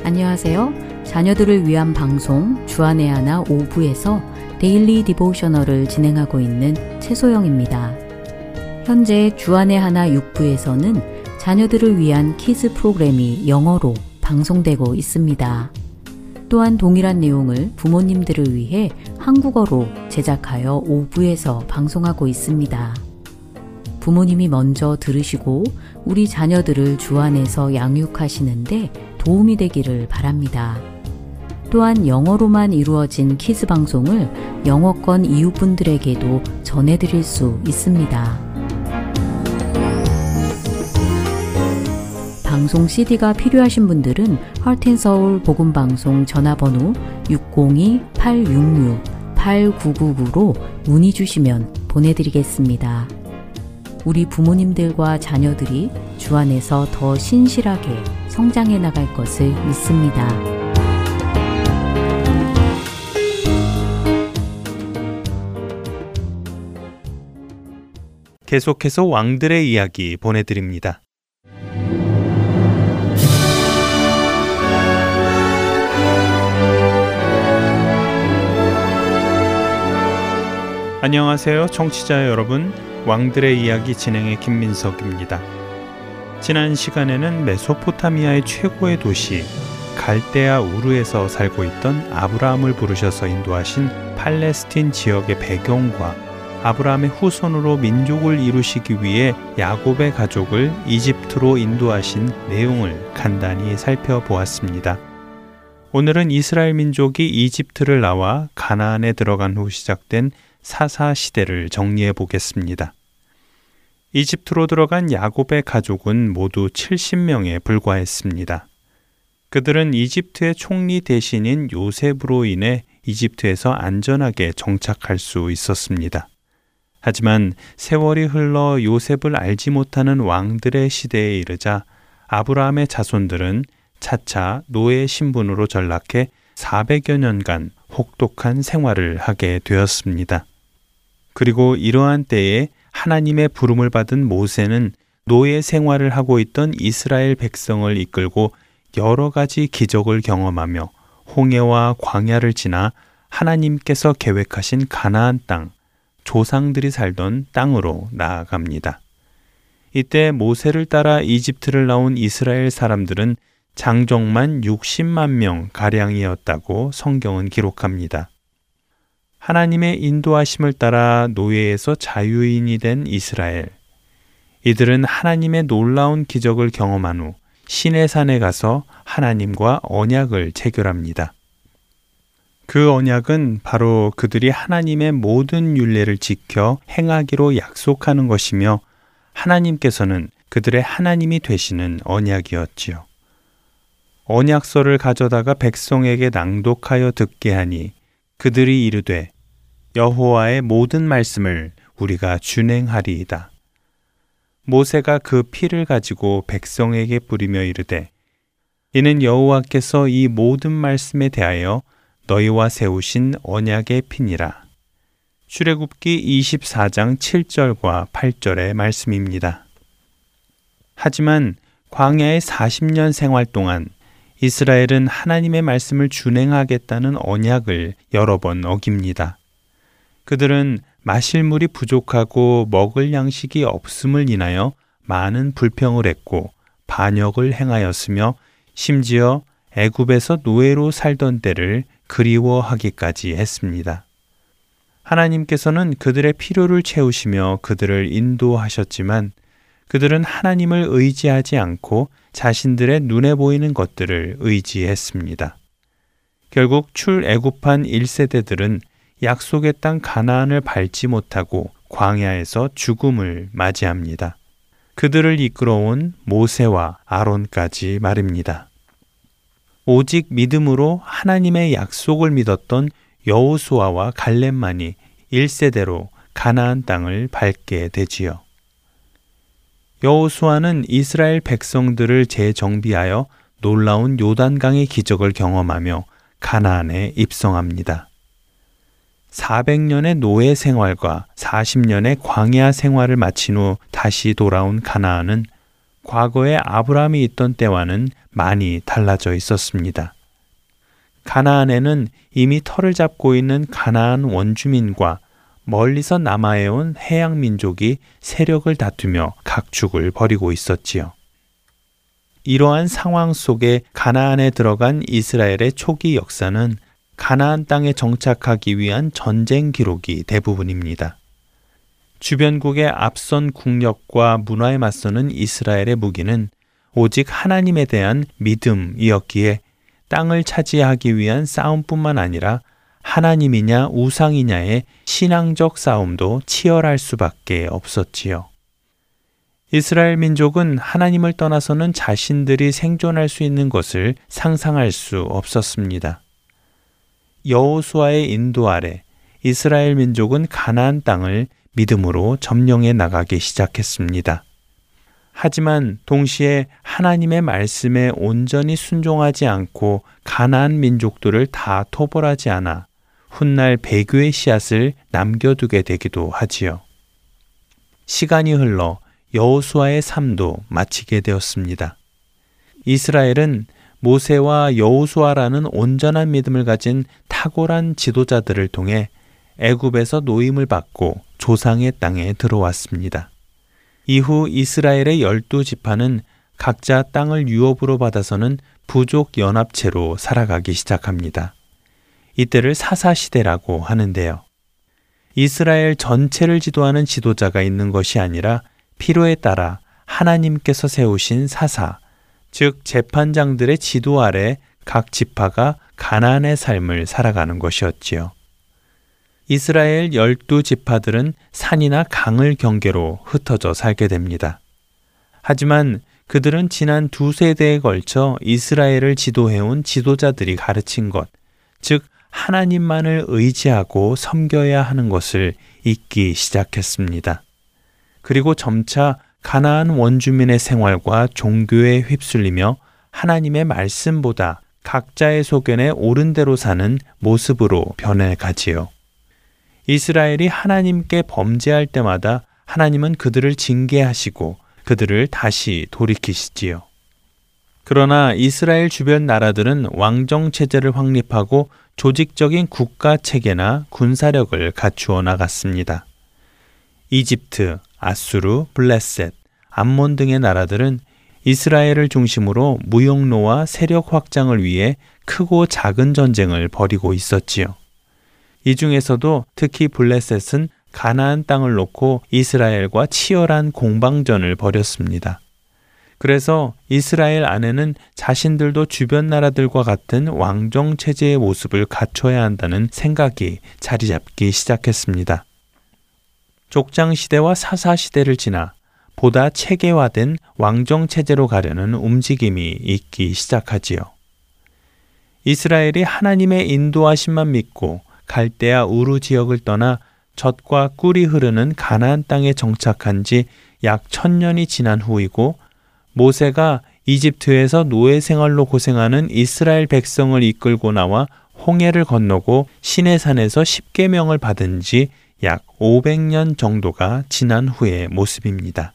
안녕하세요. 자녀들을 위한 방송 주안의 하나 5부에서 daily devotional을 진행하고 있는 최소영입니다. 현재 주안의 하나 6부에서는 자녀들을 위한 kids 프로그램이 영어로 방송되고 있습니다. 또한 동일한 내용을 부모님들을 위해 한국어로 제작하여 5부에서 방송하고 있습니다. 부모님이 먼저 들으시고 우리 자녀들을 주 안에서 양육하시는데 도움이 되기를 바랍니다. 또한 영어로만 이루어진 키즈 방송을 영어권 이웃분들에게도 전해드릴 수 있습니다. 방송 CD가 필요하신 분들은 하트앤서울 복음방송 전화번호 602-866-8999로 문의 주시면 보내드리겠습니다. 우리 부모님들과 자녀들이 주 안에서 더 신실하게 성장해 나갈 것을 믿습니다. 계속해서 왕들의 이야기 보내드립니다. 안녕하세요, 청취자 여러분. 왕들의 이야기 진행의 김민석입니다. 지난 시간에는 메소포타미아의 최고의 도시 갈대아 우르에서 살고 있던 아브라함을 부르셔서 인도하신 팔레스틴 지역의 배경과 아브라함의 후손으로 민족을 이루시기 위해 야곱의 가족을 이집트로 인도하신 내용을 간단히 살펴보았습니다. 오늘은 이스라엘 민족이 이집트를 나와 가나안에 들어간 후 시작된 사사 시대를 정리해 보겠습니다. 이집트로 들어간 야곱의 가족은 모두 70명에 불과했습니다. 그들은 이집트의 총리 대신인 요셉으로 인해 이집트에서 안전하게 정착할 수 있었습니다. 하지만 세월이 흘러 요셉을 알지 못하는 왕들의 시대에 이르자 아브라함의 자손들은 차차 노예 신분으로 전락해 400여 년간 혹독한 생활을 하게 되었습니다. 그리고 이러한 때에 하나님의 부름을 받은 모세는 노예 생활을 하고 있던 이스라엘 백성을 이끌고 여러 가지 기적을 경험하며 홍해와 광야를 지나 하나님께서 계획하신 가나안 땅, 조상들이 살던 땅으로 나아갑니다. 이때 모세를 따라 이집트를 나온 이스라엘 사람들은 장정만 60만 명 가량이었다고 성경은 기록합니다. 하나님의 인도하심을 따라 노예에서 자유인이 된 이스라엘. 이들은 하나님의 놀라운 기적을 경험한 후 신의 산에 가서 하나님과 언약을 체결합니다. 그 언약은 바로 그들이 하나님의 모든 윤례를 지켜 행하기로 약속하는 것이며 하나님께서는 그들의 하나님이 되시는 언약이었지요. 언약서를 가져다가 백성에게 낭독하여 듣게 하니 그들이 이르되 여호와의 모든 말씀을 우리가 준행하리이다. 모세가 그 피를 가지고 백성에게 뿌리며 이르되 이는 여호와께서 이 모든 말씀에 대하여 너희와 세우신 언약의 피니라. 출애굽기 24장 7절과 8절의 말씀입니다. 하지만 광야의 40년 생활 동안 이스라엘은 하나님의 말씀을 준행하겠다는 언약을 여러 번 어깁니다. 그들은 마실 물이 부족하고 먹을 양식이 없음을 인하여 많은 불평을 했고 반역을 행하였으며 심지어 애굽에서 노예로 살던 때를 그리워하기까지 했습니다. 하나님께서는 그들의 필요를 채우시며 그들을 인도하셨지만 그들은 하나님을 의지하지 않고 자신들의 눈에 보이는 것들을 의지했습니다. 결국 출애굽한 1세대들은 약속의 땅 가나안을 밟지 못하고 광야에서 죽음을 맞이합니다. 그들을 이끌어온 모세와 아론까지 말입니다. 오직 믿음으로 하나님의 약속을 믿었던 여호수아와 갈렙만이 1세대로 가나안 땅을 밟게 되지요. 여호수아는 이스라엘 백성들을 재정비하여 놀라운 요단강의 기적을 경험하며 가나안에 입성합니다. 400년의 노예 생활과 40년의 광야 생활을 마친 후 다시 돌아온 가나안은 과거에 아브라함이 있던 때와는 많이 달라져 있었습니다. 가나안에는 이미 터를 잡고 있는 가나안 원주민과 멀리서 남아해온 해양 민족이 세력을 다투며 각축을 벌이고 있었지요. 이러한 상황 속에 가나안에 들어간 이스라엘의 초기 역사는 가나안 땅에 정착하기 위한 전쟁 기록이 대부분입니다. 주변국의 앞선 국력과 문화에 맞서는 이스라엘의 무기는 오직 하나님에 대한 믿음이었기에 땅을 차지하기 위한 싸움뿐만 아니라 하나님이냐 우상이냐의 신앙적 싸움도 치열할 수밖에 없었지요. 이스라엘 민족은 하나님을 떠나서는 자신들이 생존할 수 있는 것을 상상할 수 없었습니다. 여호수아의 인도 아래 이스라엘 민족은 가나안 땅을 믿음으로 점령해 나가기 시작했습니다. 하지만 동시에 하나님의 말씀에 온전히 순종하지 않고 가나안 민족들을 다 토벌하지 않아 훗날 배교의 씨앗을 남겨두게 되기도 하지요. 시간이 흘러 여호수아의 삶도 마치게 되었습니다. 이스라엘은 모세와 여호수아라는 온전한 믿음을 가진 탁월한 지도자들을 통해 애굽에서 노임을 받고 조상의 땅에 들어왔습니다. 이후 이스라엘의 열두 지파는 각자 땅을 유업으로 받아서는 부족 연합체로 살아가기 시작합니다. 이때를 사사시대라고 하는데요. 이스라엘 전체를 지도하는 지도자가 있는 것이 아니라 필요에 따라 하나님께서 세우신 사사, 즉 재판장들의 지도 아래 각 지파가 가난의 삶을 살아가는 것이었지요. 이스라엘 열두 지파들은 산이나 강을 경계로 흩어져 살게 됩니다. 하지만 그들은 지난 두 세대에 걸쳐 이스라엘을 지도해온 지도자들이 가르친 것, 즉 하나님만을 의지하고 섬겨야 하는 것을 잊기 시작했습니다. 그리고 점차 가나안 원주민의 생활과 종교에 휩쓸리며 하나님의 말씀보다 각자의 소견에 옳은 대로 사는 모습으로 변해가지요. 이스라엘이 하나님께 범죄할 때마다 하나님은 그들을 징계하시고 그들을 다시 돌이키시지요. 그러나 이스라엘 주변 나라들은 왕정 체제를 확립하고 조직적인 국가 체계나 군사력을 갖추어 나갔습니다. 이집트, 아수르, 블레셋, 암몬 등의 나라들은 이스라엘을 중심으로 무역로와 세력 확장을 위해 크고 작은 전쟁을 벌이고 있었지요. 이 중에서도 특히 블레셋은 가나안 땅을 놓고 이스라엘과 치열한 공방전을 벌였습니다. 그래서 이스라엘 안에는 자신들도 주변 나라들과 같은 왕정 체제의 모습을 갖춰야 한다는 생각이 자리 잡기 시작했습니다. 족장 시대와 사사 시대를 지나 보다 체계화된 왕정 체제로 가려는 움직임이 있기 시작하지요. 이스라엘이 하나님의 인도하심만 믿고 갈대아 우루 지역을 떠나 젖과 꿀이 흐르는 가나안 땅에 정착한 지 약 천년이 지난 후이고 모세가 이집트에서 노예 생활로 고생하는 이스라엘 백성을 이끌고 나와 홍해를 건너고 시내산에서 십계명을 받은 지 약 500년 정도가 지난 후의 모습입니다.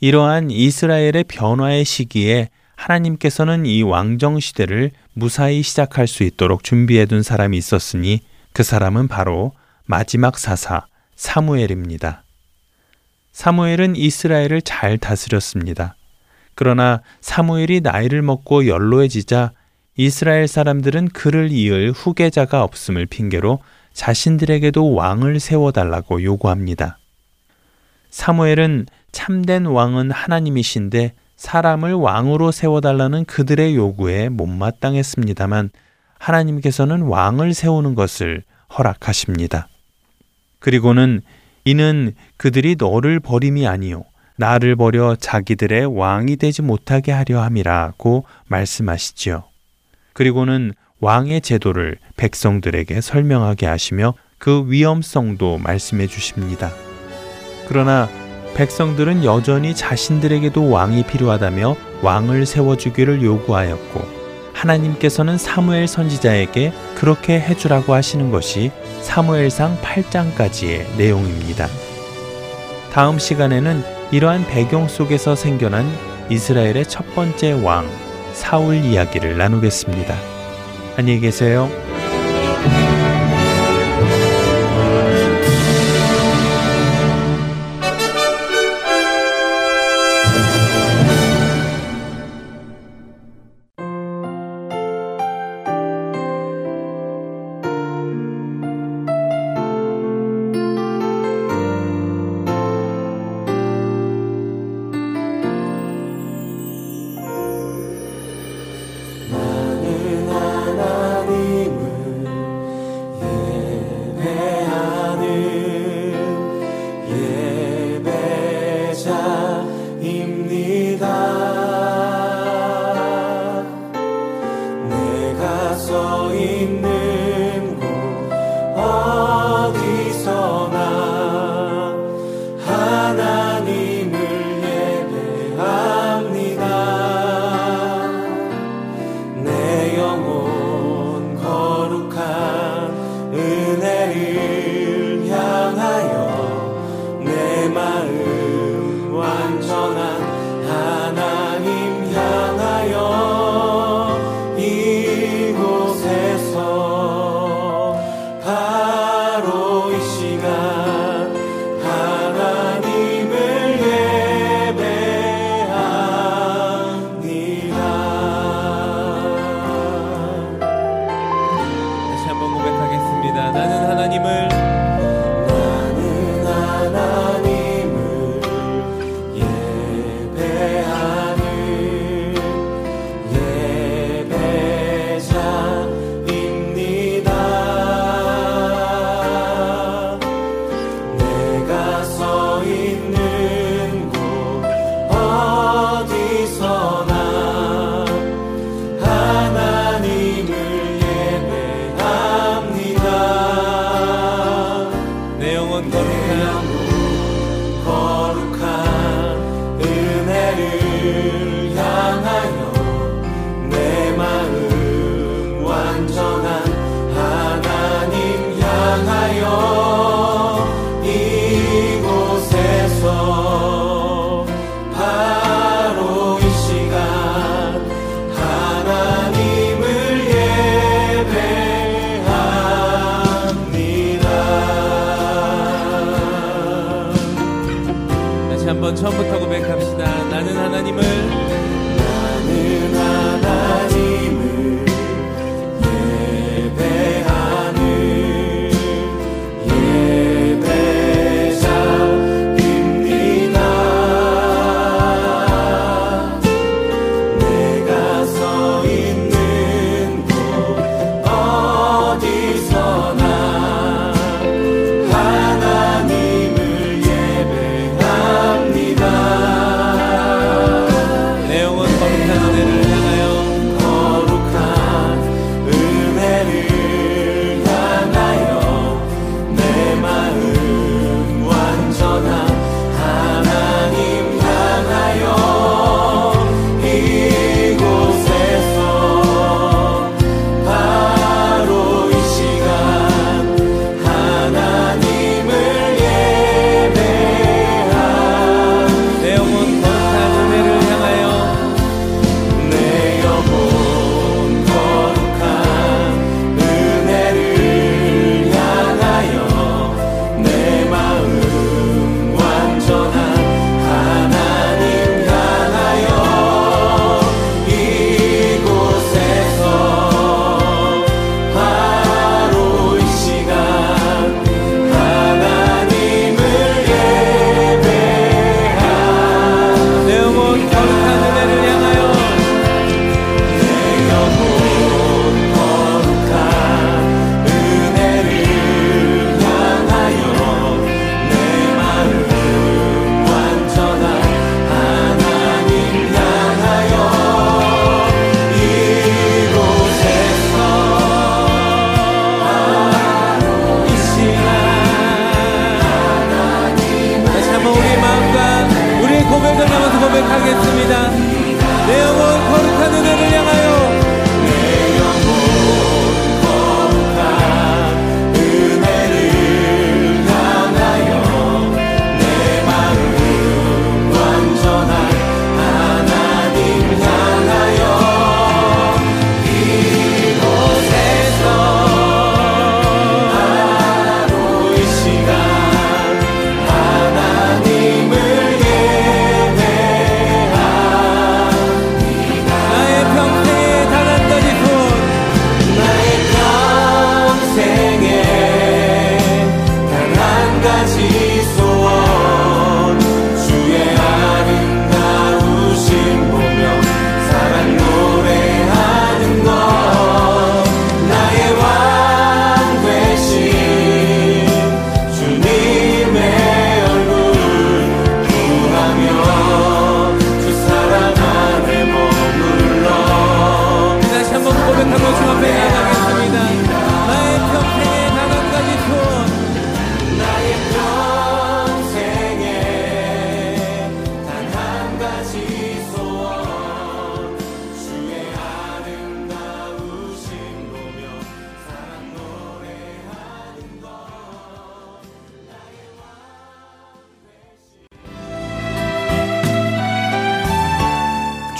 이러한 이스라엘의 변화의 시기에 하나님께서는 이 왕정 시대를 무사히 시작할 수 있도록 준비해 둔 사람이 있었으니 그 사람은 바로 마지막 사사 사무엘입니다. 사무엘은 이스라엘을 잘 다스렸습니다. 그러나 사무엘이 나이를 먹고 연로해지자 이스라엘 사람들은 그를 이을 후계자가 없음을 핑계로 자신들에게도 왕을 세워달라고 요구합니다. 사무엘은 참된 왕은 하나님이신데 사람을 왕으로 세워달라는 그들의 요구에 못마땅했습니다만 하나님께서는 왕을 세우는 것을 허락하십니다. 그리고는 이는 그들이 너를 버림이 아니요 나를 버려 자기들의 왕이 되지 못하게 하려 함이라고 말씀하시지요. 그리고는 왕의 제도를 백성들에게 설명하게 하시며 그 위험성도 말씀해 주십니다. 그러나 백성들은 여전히 자신들에게도 왕이 필요하다며 왕을 세워주기를 요구하였고 하나님께서는 사무엘 선지자에게 그렇게 해주라고 하시는 것이 사무엘상 8장까지의 내용입니다. 다음 시간에는 이러한 배경 속에서 생겨난 이스라엘의 첫 번째 왕, 사울 이야기를 나누겠습니다. 안녕히 계세요.